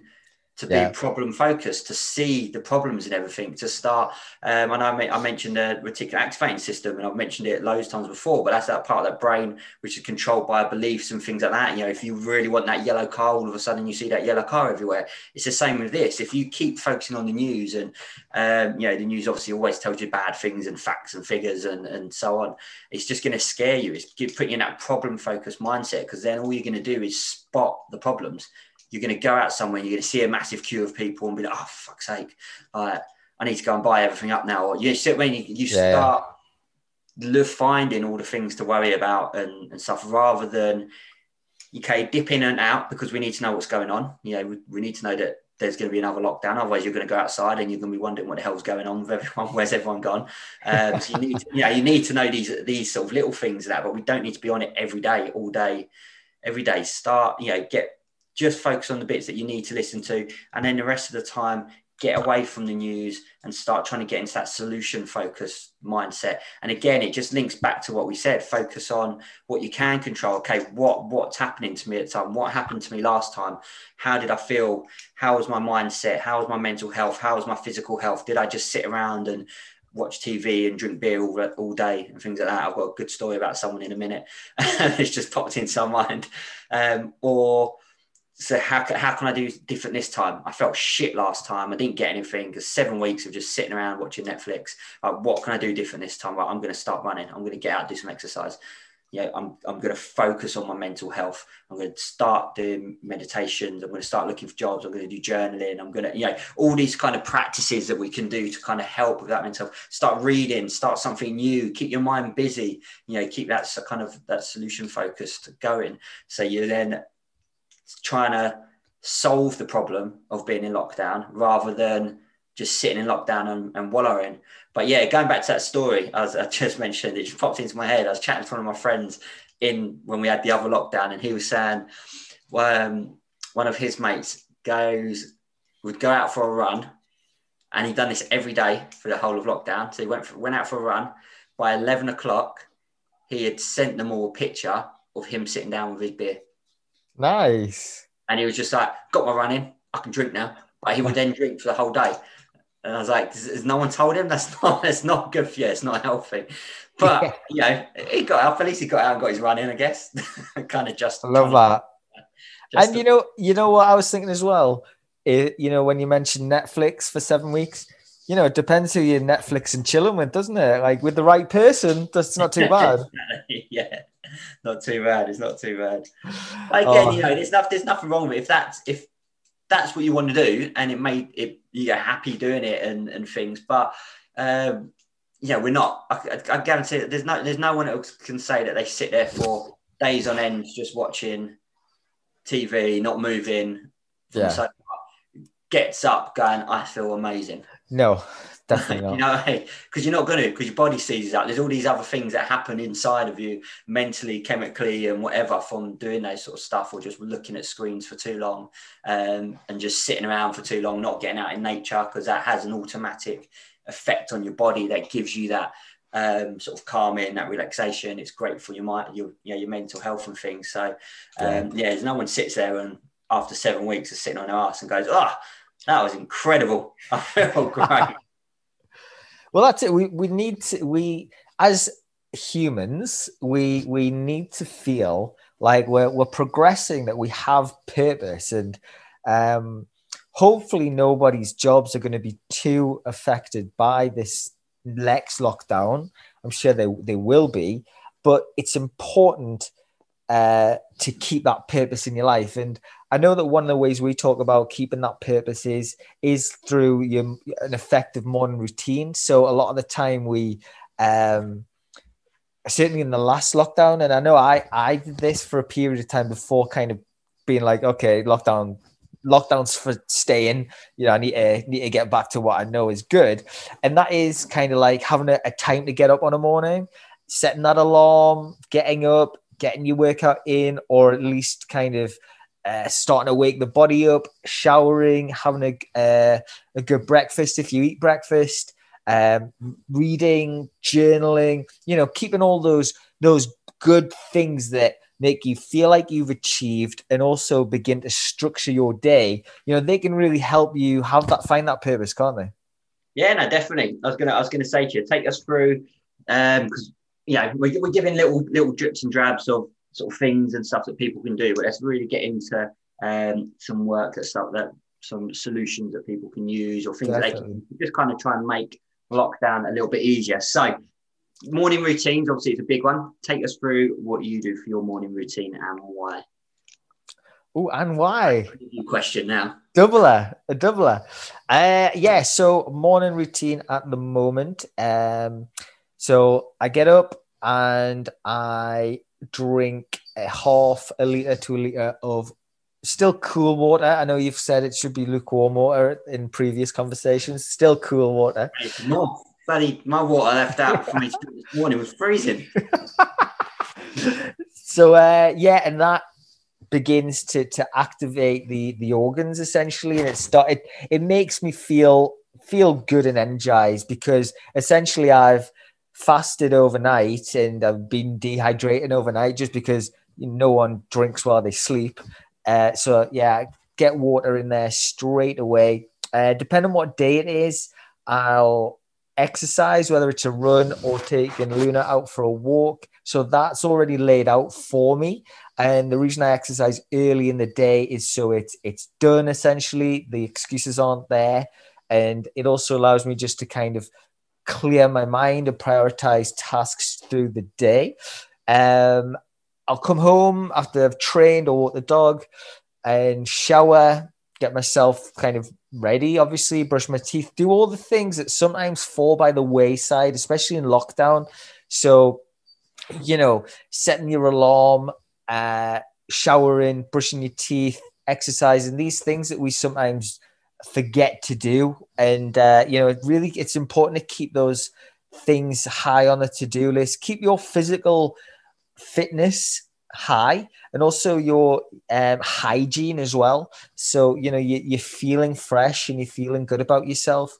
to be yeah. problem focused, to see the problems and everything, to start. Um, and I, I mentioned the reticular activating system, and I've mentioned it loads of times before, but that's that part of that brain which is controlled by beliefs and things like that. You know, if you really want that yellow car, all of a sudden you see that yellow car everywhere. It's the same with this. If you keep focusing on the news, and um, you know, the news obviously always tells you bad things and facts and figures and, and so on, it's just going to scare you. It's putting you in that problem focused mindset because then all you're going to do is spot the problems you're going to go out somewhere, you're going to see a massive queue of people and be like, oh, fuck's sake, like, I need to go and buy everything up now. Or you see, when you, you start yeah. finding all the things to worry about and, and stuff rather than, okay, dip in and out because we need to know what's going on. You know, we, we need to know that there's going to be another lockdown. Otherwise, you're going to go outside and you're going to be wondering what the hell's going on with everyone. Where's everyone gone? Um, so you need, to, you know, you need to know these these sort of little things that, but we don't need to be on it every day, all day, every day. Start, you know, get just focus on the bits that you need to listen to and then the rest of the time get away from the news and start trying to get into that solution focused mindset. And again it just links back to what we said focus on what you can control. Okay what what's happening to me at the time? What happened to me last time? How did i feel? How was my mindset? How was my mental health? How was my physical health? Did i just sit around and watch TV and drink beer all, all day and things like that. I've got a good story about someone in a minute. it's just popped into my mind. Um, or so how, how can I do different this time? I felt shit last time. I didn't get anything because seven weeks of just sitting around watching Netflix. what can I do different this time? Well, I'm going to start running. I'm going to get out, do some exercise. you know, I'm, I'm going to focus on my mental health. I'm going to start doing meditations. I'm going to start looking for jobs. I'm going to do journaling. I'm going to, you know, all these kind of practices that we can do to kind of help with that mental health. Start reading, start something new, keep your mind busy, you know, keep that kind of that solution focused going. So you're then trying to solve the problem of being in lockdown rather than just sitting in lockdown and, and wallowing. But yeah, going back to that story, as I just mentioned, it just popped into my head. I was chatting to one of my friends in when we had the other lockdown, and he was saying, um, one of his mates goes would go out for a run, and he'd done this every day for the whole of lockdown. So he went for, went out for a run. By eleven o'clock, he had sent them all a picture of him sitting down with his beer. Nice. And he was just like, "Got my running. I can drink now." But he would then drink for the whole day. And I was like, has no one told him that's not that's not good for you? It's not healthy. But you know, he got out. At least he got out and got his run in. I guess. kind of just. I love that. and you know, you know what I was thinking as well. It, you know, when you mentioned Netflix for seven weeks, you know, it depends who you're Netflix and chilling with, doesn't it? Like with the right person, that's not too bad. yeah, not too bad. It's not too bad. Again, oh. you know, there's nothing. There's nothing wrong with it. if that's if that's what you want to do, and it made it you're happy doing it and and things. But um, yeah, we're not. I, I guarantee that there's no there's no one that can say that they sit there for days on end just watching TV, not moving. Yeah. gets up going, I feel amazing. No, Definitely not. you know, because you're not going to, because your body sees that. There's all these other things that happen inside of you, mentally, chemically, and whatever, from doing those sort of stuff, or just looking at screens for too long, um, and just sitting around for too long, not getting out in nature, because that has an automatic effect on your body that gives you that um, sort of calming, that relaxation. It's great for your mind, your you know, your mental health and things. So, um, yeah, yeah no one sits there and after seven weeks is sitting on their ass and goes, "Oh, that was incredible. I feel great." Well, that's it. We we need to we as humans we we need to feel like we're we're progressing, that we have purpose, and um, hopefully nobody's jobs are going to be too affected by this next lockdown. I'm sure they they will be, but it's important uh, to keep that purpose in your life. And I know that one of the ways we talk about keeping that purpose is is through your an effective morning routine. So a lot of the time we um certainly in the last lockdown, and I know I I did this for a period of time before kind of being like, okay, lockdown lockdowns for staying you know i need to need to get back to what i know is good and that is kind of like having a, a time to get up on a morning setting that alarm getting up getting your workout in or at least kind of uh, starting to wake the body up, showering, having a, uh, a good breakfast if you eat breakfast, um, reading, journaling, you know, keeping all those those good things that make you feel like you've achieved and also begin to structure your day, you know, they can really help you have that find that purpose, can't they? Yeah, no, definitely. I was gonna I was gonna say to you, take us through um because you know we're, we're giving little little drips and drabs of sort of things and stuff that people can do. But let's really get into um, some work that stuff that some solutions that people can use or things Definitely. that they can just kind of try and make lockdown a little bit easier. So morning routines, obviously it's a big one. Take us through what you do for your morning routine and why. Oh, and why? Question now. Doubler, a doubler. Uh, yeah. So morning routine at the moment. Um, so I get up and I drink a half a liter to a liter of still cool water. I know you've said it should be lukewarm water in previous conversations. Still cool water. No, buddy, my water left out for me this morning was freezing. so uh, yeah, and that begins to to activate the the organs essentially, and it started. it, it makes me feel feel good and energized because essentially I've fasted overnight and I've been dehydrating overnight just because no one drinks while they sleep. Uh, so yeah, get water in there straight away. Uh, depending on what day it is, I'll exercise, whether it's a run or taking Luna out for a walk. So that's already laid out for me. And the reason I exercise early in the day is so it's it's done essentially. The excuses aren't there. And it also allows me just to kind of clear my mind and prioritize tasks through the day. Um, I'll come home after I've trained or walked the dog and shower, get myself kind of ready, obviously, brush my teeth, do all the things that sometimes fall by the wayside, especially in lockdown. So, you know, setting your alarm, uh, showering, brushing your teeth, exercising, these things that we sometimes forget to do. And, uh, you know, really, it's important to keep those things high on the to-do list. Keep your physical fitness high and also your um, hygiene as well. So, you know, you, you're feeling fresh and you're feeling good about yourself.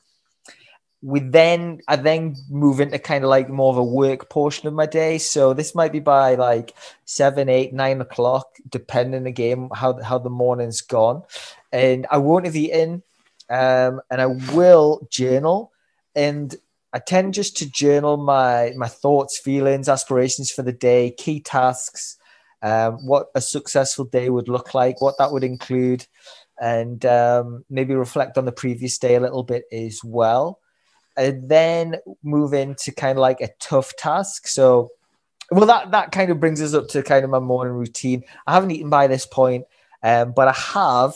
We then, I then move into kind of like more of a work portion of my day. So this might be by like seven, eight, nine o'clock, depending again how, how the morning's gone. And I won't have eaten um, and I will journal. And I tend just to journal my my thoughts, feelings, aspirations for the day, key tasks, um, what a successful day would look like, what that would include, and um, maybe reflect on the previous day a little bit as well. And then move into kind of like a tough task. So, well, that that kind of brings us up to kind of my morning routine. I haven't eaten by this point, um, but I have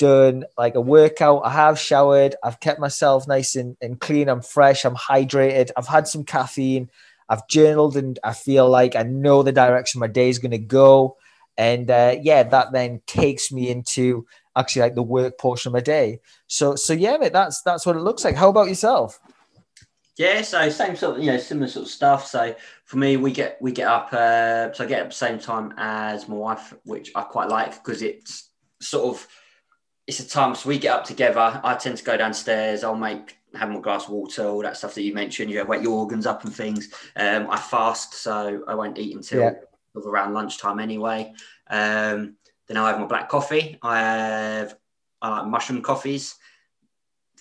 done like a workout. I have showered. I've kept myself nice and, and clean. I'm fresh. I'm hydrated. I've had some caffeine. I've journaled and I feel like I know the direction my day is going to go. And uh, yeah, that then takes me into actually like the work portion of my day. So, so yeah, mate, that's, that's what it looks like. How about yourself? Yeah, so same sort of, you know, similar sort of stuff. So for me, we get, we get up, uh, so I get up the same time as my wife, which I quite like because it's sort of, it's a time. So we get up together. I tend to go downstairs. I'll make have my glass of water, all that stuff that you mentioned. You wet your organs up and things. Um, I fast, so I won't eat until yeah. around lunchtime anyway. Um, then I have my black coffee. I have I like mushroom coffees.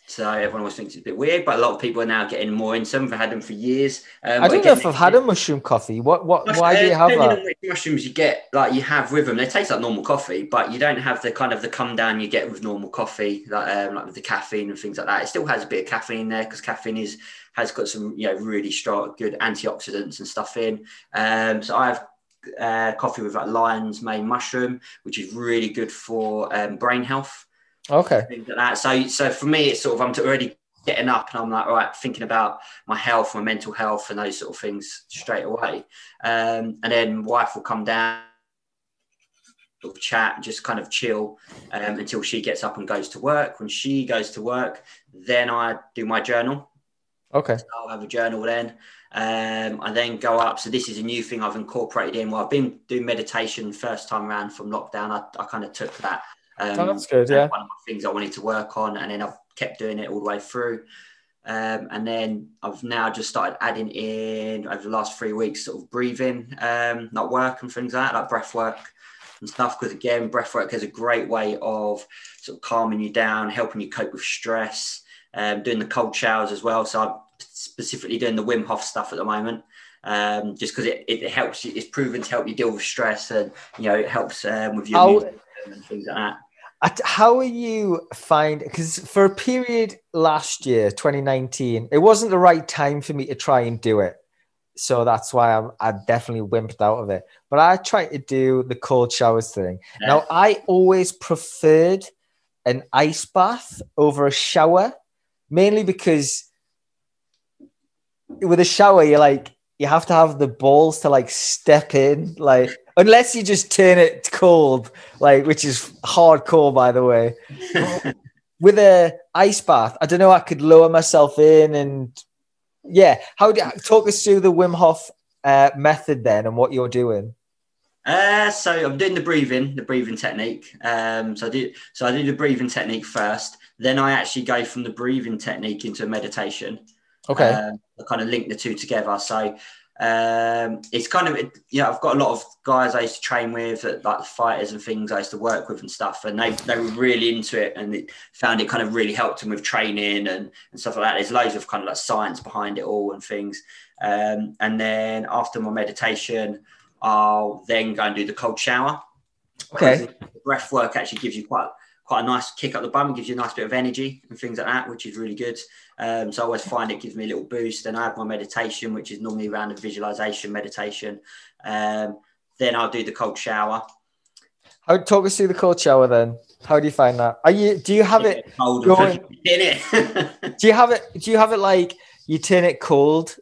So everyone always thinks it's a bit weird, but a lot of people are now getting more into them. I've had them for years. Um, I don't know if I've had a mushroom coffee. What? What? why do you have that? which mushrooms you get, like you have with them, they taste like normal coffee, but you don't have the kind of the come down you get with normal coffee, like, um, like with the caffeine and things like that. It still has a bit of caffeine there because caffeine is has got some you know really strong, good antioxidants and stuff in. Um, so I have uh, coffee with like lion's mane mushroom, which is really good for um, brain health. Okay. Things like that. So, so for me, it's sort of I'm already getting up and I'm like, right, thinking about my health, my mental health, and those sort of things straight away. Um, and then wife will come down, sort of chat, just kind of chill um, until she gets up and goes to work. When she goes to work, then I do my journal. Okay. So I'll have a journal then. Um, I then go up. So this is a new thing I've incorporated in. Well, I've been doing meditation first time around from lockdown. I, I kind of took that um, oh, that's good. Yeah. One of the things I wanted to work on, and then I've kept doing it all the way through. Um, and then I've now just started adding in over the last three weeks, sort of breathing, um, not work and things like that, like breath work and stuff. Because again, breath work is a great way of sort of calming you down, helping you cope with stress, um, doing the cold showers as well. So I'm specifically doing the Wim Hof stuff at the moment. Um, just because it, it helps you, it's proven to help you deal with stress and you know it helps um, with your mood and things like that. How are you find because for a period last year, 2019, it wasn't the right time for me to try and do it. So that's why I'm, I definitely wimped out of it. But I tried to do the cold showers thing. Yeah. Now, I always preferred an ice bath over a shower, mainly because with a shower, you're like, you have to have the balls to like step in, like unless you just turn it cold, like which is hardcore, by the way. With a ice bath, I don't know. I could lower myself in, and yeah. How do talk us through the Wim Hof uh, method then, and what you're doing? Uh, so I'm doing the breathing, the breathing technique. Um, so I do, so I do the breathing technique first. Then I actually go from the breathing technique into a meditation. Okay. Um, I kind of link the two together. So um, it's kind of you know I've got a lot of guys I used to train with, like fighters and things I used to work with and stuff, and they they were really into it and it found it kind of really helped them with training and, and stuff like that. There's loads of kind of like science behind it all and things. Um, and then after my meditation, I'll then go and do the cold shower. Okay. Breath work actually gives you quite quite a nice kick up the bum, gives you a nice bit of energy and things like that, which is really good. Um, so I always find it gives me a little boost. And I have my meditation, which is normally around the visualization meditation. Um, then I'll do the cold shower. How talk us through the cold shower then? How do you find that? Are you do you have it cold going- in it? do you have it do you have it like you turn it cold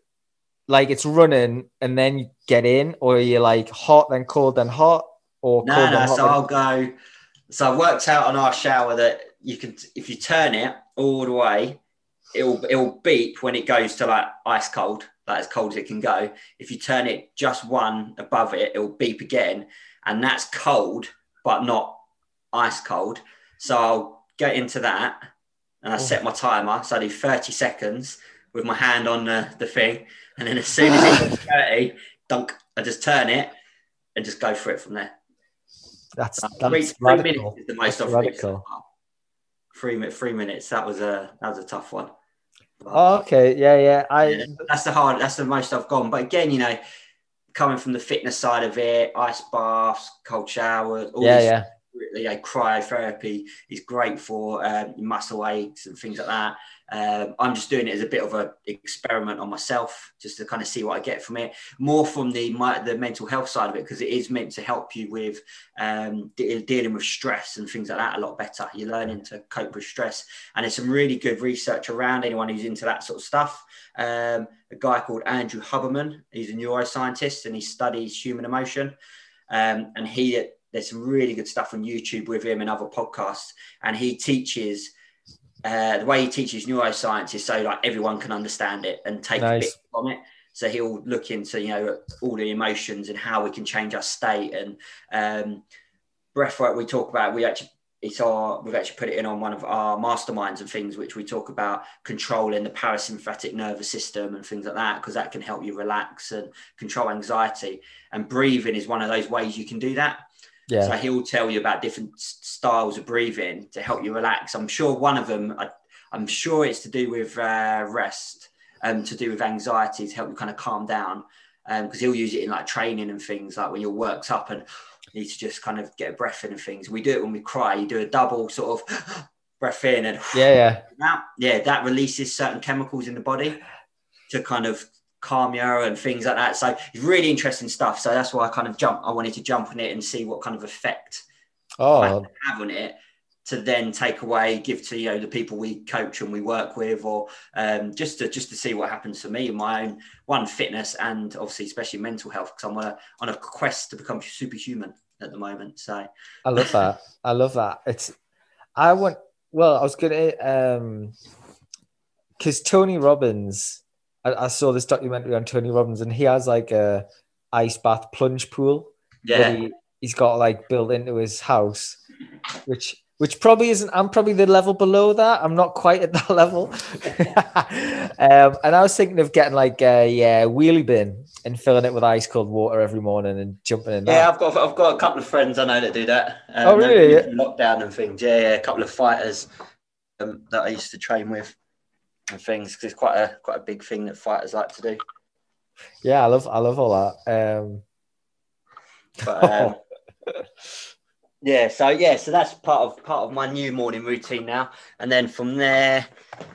like it's running and then you get in or you're you like hot then cold then hot or no, cold no. hot So then- I'll go. So I worked out on our shower that you can, if you turn it all the way, it'll it'll beep when it goes to like ice cold, like as cold as it can go. If you turn it just one above it, it'll beep again, and that's cold, but not ice cold. So I'll get into that, and I Oh. set my timer. So I do thirty seconds with my hand on the, the thing, and then as soon as it's thirty, dunk, I just turn it and just go for it from there. That's Uh, that's three, three minutes is the most That's I've reached so radical. Three minutes. Three minutes. That was a that was a tough one. Oh, okay yeah yeah I Yeah, that's the hard. That's the most I've gone. But again, you know, coming from the fitness side of it, ice baths, cold showers, all yeah this, yeah you know, cryotherapy is great for um, muscle aches and things like that. Um, I'm just doing it as a bit of an experiment on myself, just to kind of see what I get from it. More from the my, the mental health side of it, because it is meant to help you with um, de- dealing with stress and things like that a lot better. You're learning to cope with stress, and there's some really good research around anyone who's into that sort of stuff. Um, a guy called Andrew Huberman, he's a neuroscientist and he studies human emotion, um, and he there's some really good stuff on YouTube with him and other podcasts, and he teaches. Uh, the way he teaches neuroscience is so like everyone can understand it and take a bit from it. So he'll look into you know all the emotions and how we can change our state and um, breath breathwork. We talk about we actually it's our we've actually put it in on one of our masterminds and things which we talk about controlling the parasympathetic nervous system and things like that because that can help you relax and control anxiety. And breathing is one of those ways you can do that. Yeah So he'll tell you about different styles of breathing to help you relax. I'm sure one of them, I, I'm sure it's to do with uh, rest, um, to do with anxiety to help you kind of calm down. Because he'll use it in like training and things like when you're worked up and you need to just kind of get a breath in and things. We do it when we cry. You do a double sort of breath in and yeah yeah out. Yeah, that releases certain chemicals in the body to kind of you and things like that. So it's really interesting stuff. So that's why I kind of jump. I wanted to jump on it and see what kind of effect oh. I have on it to then take away, give to you know the people we coach and we work with, or um, just to just to see what happens for me in my own one fitness and obviously especially mental health because I'm on a, on a quest to become superhuman at the moment. So I love that. I love that. It's I want well, I was gonna um because Tony Robbins, I, I saw this documentary on Tony Robbins and he has like a ice bath plunge pool yeah, he, he's got like built into his house, which which probably isn't I'm probably the level below that. I'm not quite at that level. um, and I was thinking of getting like a yeah, wheelie bin and filling it with ice cold water every morning and jumping in that. Yeah, I've got I've got a couple of friends I know that do that. Um, Oh, really? Lockdown and things. Yeah, yeah, a couple of fighters um, that I used to train with and things because it's quite a quite a big thing that fighters like to do. Yeah, I love I love all that. Um But um, yeah, so yeah, so that's part of part of my new morning routine now, and then from there,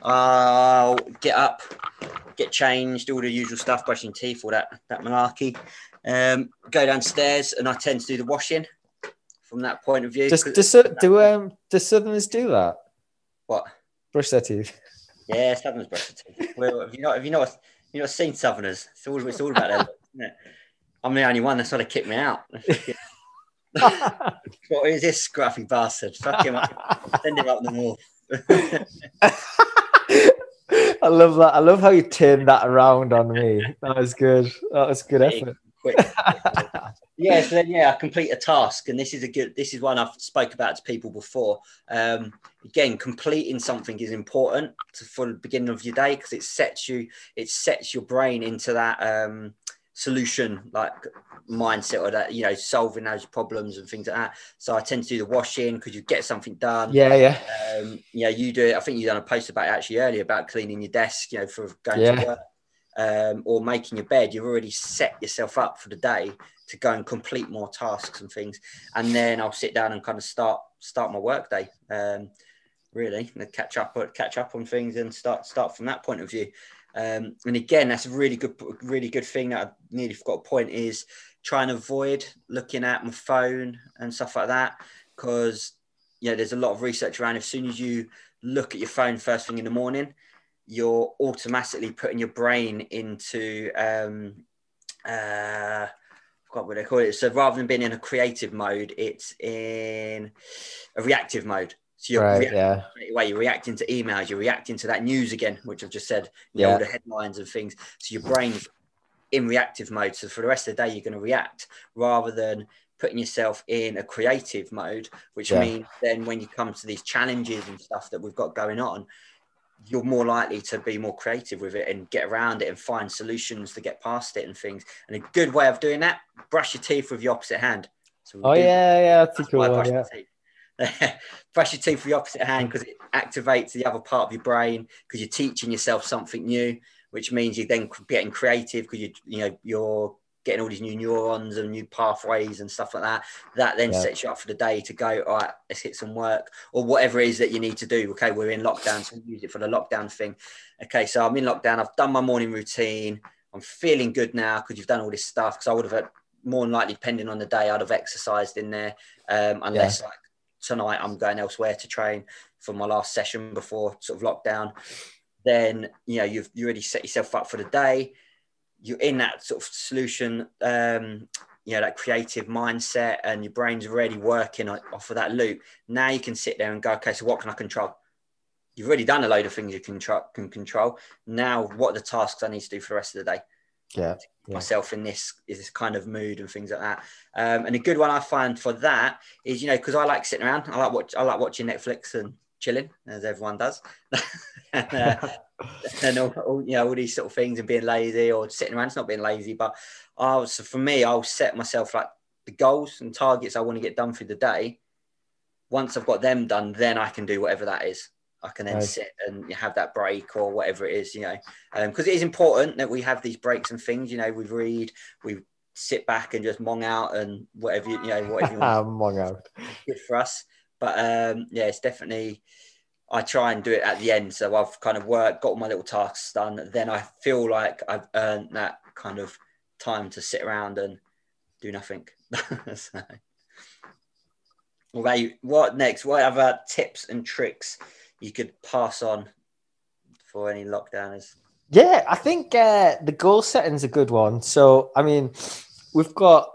I'll get up, get changed, all the usual stuff, brushing teeth, all that that malarkey. Um, go downstairs, and I tend to do the washing. From that point of view, Just 'cause- do, do um do Southerners do that? what? Brush their teeth. Yeah, Southerners brush their teeth. Well, have you not have you not you not seen Southerners? It's all it's all about their look, isn't it? I'm the only one that's sort of kicked me out. what is this scruffy bastard? Fuck him up. Send him up the wall. I love that. I love how you turned that around on me. That was good. That was good effort. Quick. yeah, so then yeah, I complete a task, and this is a good. This is one I've spoke about to people before. Um, again, completing something is important to, for the beginning of your day because it sets you, it sets your brain into that um, solution like mindset or that you know solving those problems and things like that. So I tend to do the washing because you get something done. Yeah, yeah. Um, yeah, you do it. I think you done a post about it actually earlier about cleaning your desk, you know, for going Yeah. to work. Um, or making your bed, you've already set yourself up for the day to go and complete more tasks and things. And then I'll sit down and kind of start start my work day. Um, really, and catch up catch up on things and start start from that point of view. Um, and again, that's a really good really good thing that I nearly forgot a point is try and avoid looking at my phone and stuff like that because yeah, there's a lot of research around. As soon as you look at your phone first thing in the morning, you're automatically putting your brain into um, uh, what would I call it? So rather than being in a creative mode, it's in a reactive mode. So you're right, yeah. Way you're reacting to emails, you're reacting to that news again, which I've just said, yeah. know, all the headlines and things. So your brain's in reactive mode. So for the rest of the day, you're going to react rather than putting yourself in a creative mode, which yeah. means then when you come to these challenges and stuff that we've got going on, you're more likely to be more creative with it and get around it and find solutions to get past it and things. And a good way of doing that, brush your teeth with your opposite hand. So oh yeah, yeah, that's a cool one. Yeah. brush your teeth with your opposite hand because it activates the other part of your brain because you're teaching yourself something new, which means you're then getting creative because you you know you're getting all these new neurons and new pathways and stuff like that. That then yeah. sets you up for the day to go, all right, let's hit some work or whatever it is that you need to do. Okay, we're in lockdown, so use it for the lockdown thing. Okay, so I'm in lockdown. I've done my morning routine. I'm feeling good now because you've done all this stuff. Because I would have, more than likely, depending on the day, I'd have exercised in there. Um, unless yeah. like tonight I'm going elsewhere to train for my last session before sort of lockdown. Then you know you've you already set yourself up for the day you're in that sort of solution, um, you know, that creative mindset, and your brain's already working off of that loop. Now you can sit there and go, okay, so what can I control? You've already done a load of things you can, tr- can control. Now, what are the tasks I need to do for the rest of the day? Yeah, yeah. myself in this is this kind of mood and things like that. Um, and a good one I find for that is you know because I like sitting around. I like watch. I like watching Netflix and chilling as everyone does. and, uh, and all, all, you know all these sort of things and being lazy or sitting around. It's not being lazy, but I was so for me, I'll set myself like the goals and targets I want to get done through the day. Once I've got them done, then I can do whatever that is. I can then right. sit and have that break or whatever it is, you know, because um, it is important that we have these breaks and things. You know, we read, we sit back and just mong out and whatever you, you know, whatever you want. mong out. Good for us, but um, yeah, it's definitely I try and do it at the end. So I've kind of worked, got all my little tasks done. Then I feel like I've earned that kind of time to sit around and do nothing. so, what, next? What other tips and tricks you could pass on for any lockdowners? Yeah, I think uh, the goal setting is a good one. So, I mean, we've got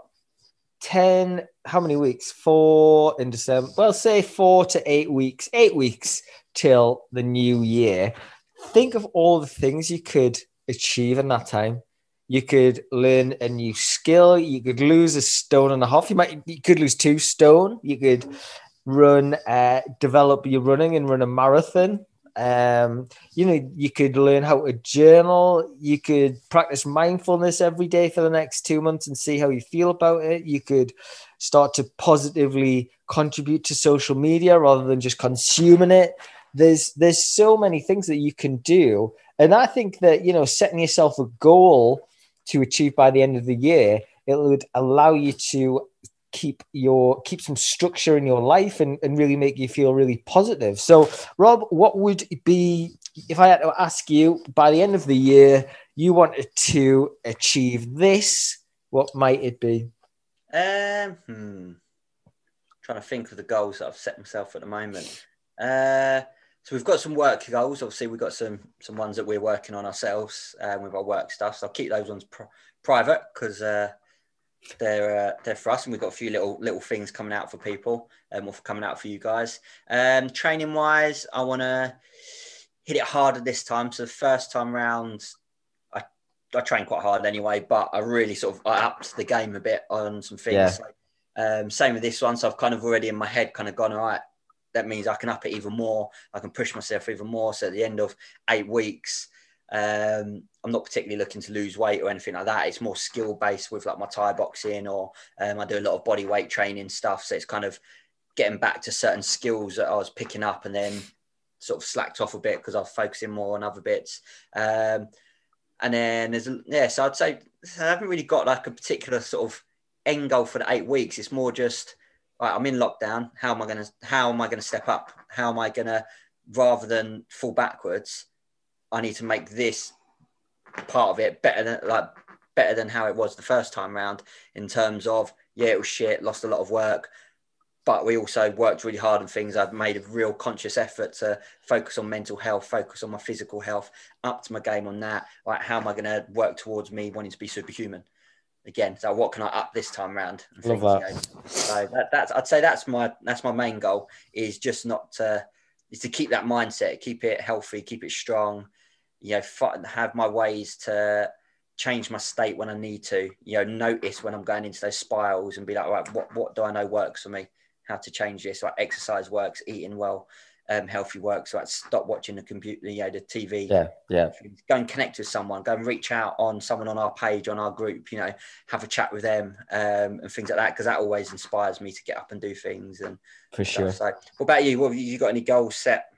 10, how many weeks? Four in December. Well, say four to eight weeks, eight weeks till the new year, think of all the things you could achieve in that time. You could learn a new skill. You could lose a stone and a half. You might you could lose two stone. You could run, uh, develop your running and run a marathon. Um, you know, you could learn how to journal. You could practice mindfulness every day for the next two months and see how you feel about it. You could start to positively contribute to social media rather than just consuming it there's there's so many things that you can do and i think that you know setting yourself a goal to achieve by the end of the year it would allow you to keep your keep some structure in your life and, and really make you feel really positive so rob what would be if i had to ask you by the end of the year you wanted to achieve this what might it be um hmm. trying to think of the goals that i've set myself at the moment uh so we've got some work goals. Obviously, we've got some some ones that we're working on ourselves um, with our work stuff. So I'll keep those ones pr- private because uh, they're uh, they're for us, and we've got a few little little things coming out for people, um, or coming out for you guys. Um, training wise, I want to hit it harder this time. So the first time round, I I train quite hard anyway, but I really sort of I upped the game a bit on some things. Yeah. Like, um, same with this one. So I've kind of already in my head kind of gone, all right, that means I can up it even more. I can push myself even more. So at the end of eight weeks, um, I'm not particularly looking to lose weight or anything like that. It's more skill based with like my Thai boxing or um, I do a lot of body weight training stuff. So it's kind of getting back to certain skills that I was picking up and then sort of slacked off a bit because I was focusing more on other bits. Um, and then there's yeah. So I'd say I haven't really got like a particular sort of end goal for the eight weeks. It's more just right, I'm in lockdown. How am I gonna how am I gonna step up? How am I gonna rather than fall backwards? I need to make this part of it better than like better than how it was the first time round in terms of yeah it was shit lost a lot of work but we also worked really hard on things. I've made a real conscious effort to focus on mental health focus on my physical health up to my game on that. Like how am i going to work towards me wanting to be superhuman again? So what can i up this time around Love that. So that, that's i'd say that's my that's my main goal is just not to is to keep that mindset keep it healthy keep it strong you know have my ways to change my state when I need to, you know, notice when I'm going into those spirals and be like, right, what, what do I know works for me? How to change this? Like exercise works, eating well, um, healthy works. Like stop watching the computer, you know, the TV. Yeah, yeah. Go and connect with someone. Go and reach out on someone on our page, on our group. You know, have a chat with them um, and things like that because that always inspires me to get up and do things. And for sure. So, what about you? What have you got any goals set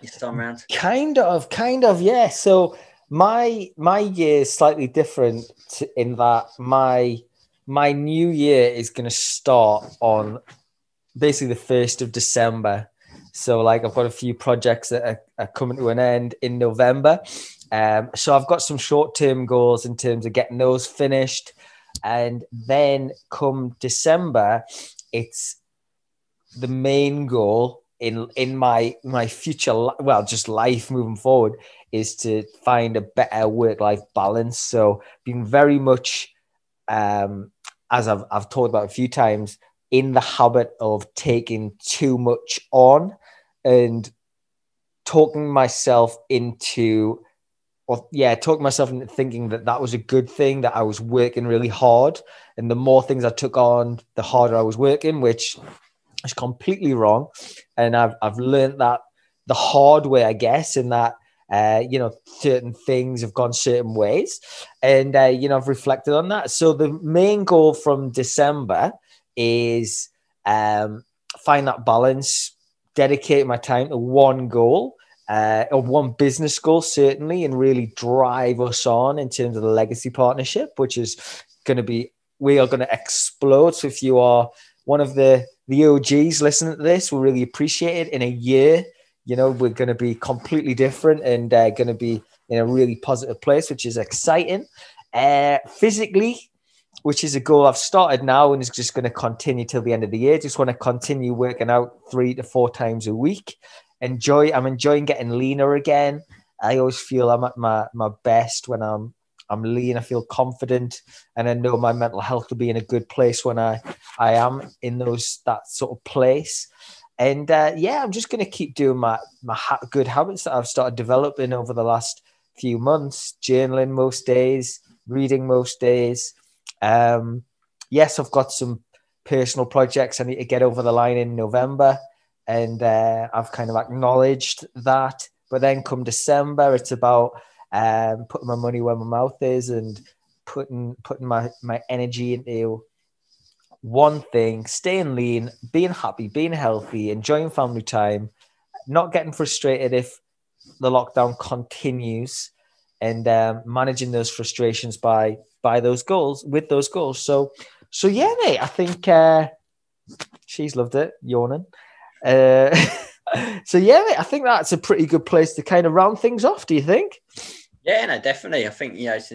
this time around? Kind of, kind of, yeah. So my my year is slightly different in that my my new year is going to start on basically the first of December. So like I've got a few projects that are, are coming to an end in November. Um, so I've got some short term goals in terms of getting those finished, and then come December, it's the main goal in in my my future well just life moving forward is to find a better work life balance. So being very much um as I've I've talked about a few times in the habit of taking too much on and talking myself into or yeah talking myself into thinking that that was a good thing that I was working really hard. And the more things I took on the harder I was working which is completely wrong. And I've, I've learned that the hard way, I guess, in that, uh, you know, certain things have gone certain ways. And, uh, you know, I've reflected on that. So the main goal from December is um, find that balance, dedicate my time to one goal. Uh, or one business goal certainly, and really drive us on in terms of the legacy partnership, which is going to be we are going to explode. So if you are one of the the OGs listening to this will really appreciate it. In a year, you know, we're going to be completely different and uh, going to be in a really positive place, which is exciting. Uh, physically, which is a goal I've started now and is just going to continue till the end of the year. Just want to continue working out three to four times a week. Enjoy. I'm enjoying getting leaner again. I always feel I'm at my my best when I'm I'm lean, I feel confident, and I know my mental health will be in a good place when I I am in those that sort of place. And uh, yeah, I'm just going to keep doing my my ha- good habits that I've started developing over the last few months. Journaling most days, reading most days. Um, yes, I've got some personal projects I need to get over the line in November, and uh, I've kind of acknowledged that. But then come December, it's about um, putting my money where my mouth is and putting putting my, my energy into one thing, staying lean, being happy, being healthy, enjoying family time, not getting frustrated if the lockdown continues, and um, managing those frustrations by by those goals with those goals. So, so yeah, mate, I think uh, she's loved it, yawning. Uh, so yeah, I think that's a pretty good place to kind of round things off. Do you think? Yeah, no, definitely. I think you know, it's,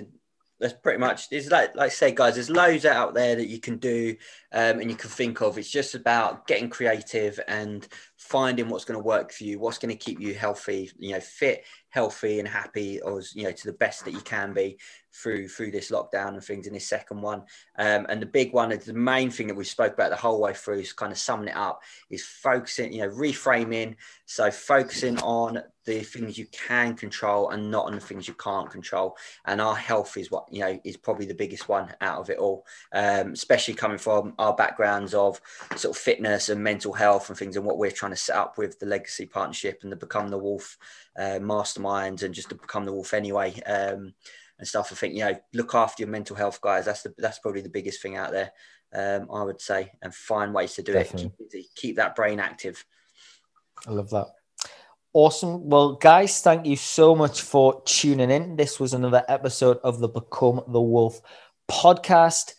that's pretty much. It's like like I say, guys. There's loads out there that you can do um, and you can think of. It's just about getting creative and finding what's going to work for you, what's going to keep you healthy, you know, fit, healthy, and happy, or you know, to the best that you can be through through this lockdown and things in this second one. Um, and the big one, the main thing that we spoke about the whole way through, is kind of summing it up, is focusing, you know, reframing. So focusing on the things you can control and not on the things you can't control. And our health is what you know is probably the biggest one out of it all, um, especially coming from our backgrounds of sort of fitness and mental health and things, and what we're trying to set up with the legacy partnership and the become the wolf uh, masterminds and just to become the wolf anyway. Um, and stuff. I think you know, look after your mental health, guys. That's the that's probably the biggest thing out there. Um, I would say, and find ways to do Definitely. it. Keep, keep that brain active. I love that. Awesome. Well, guys, thank you so much for tuning in. This was another episode of the Become the Wolf podcast.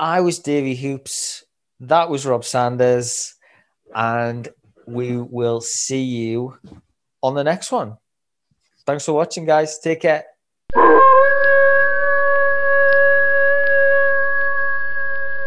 I was Davey Hoops. That was Rob Sanders. And we will see you on the next one. Thanks for watching, guys. Take care.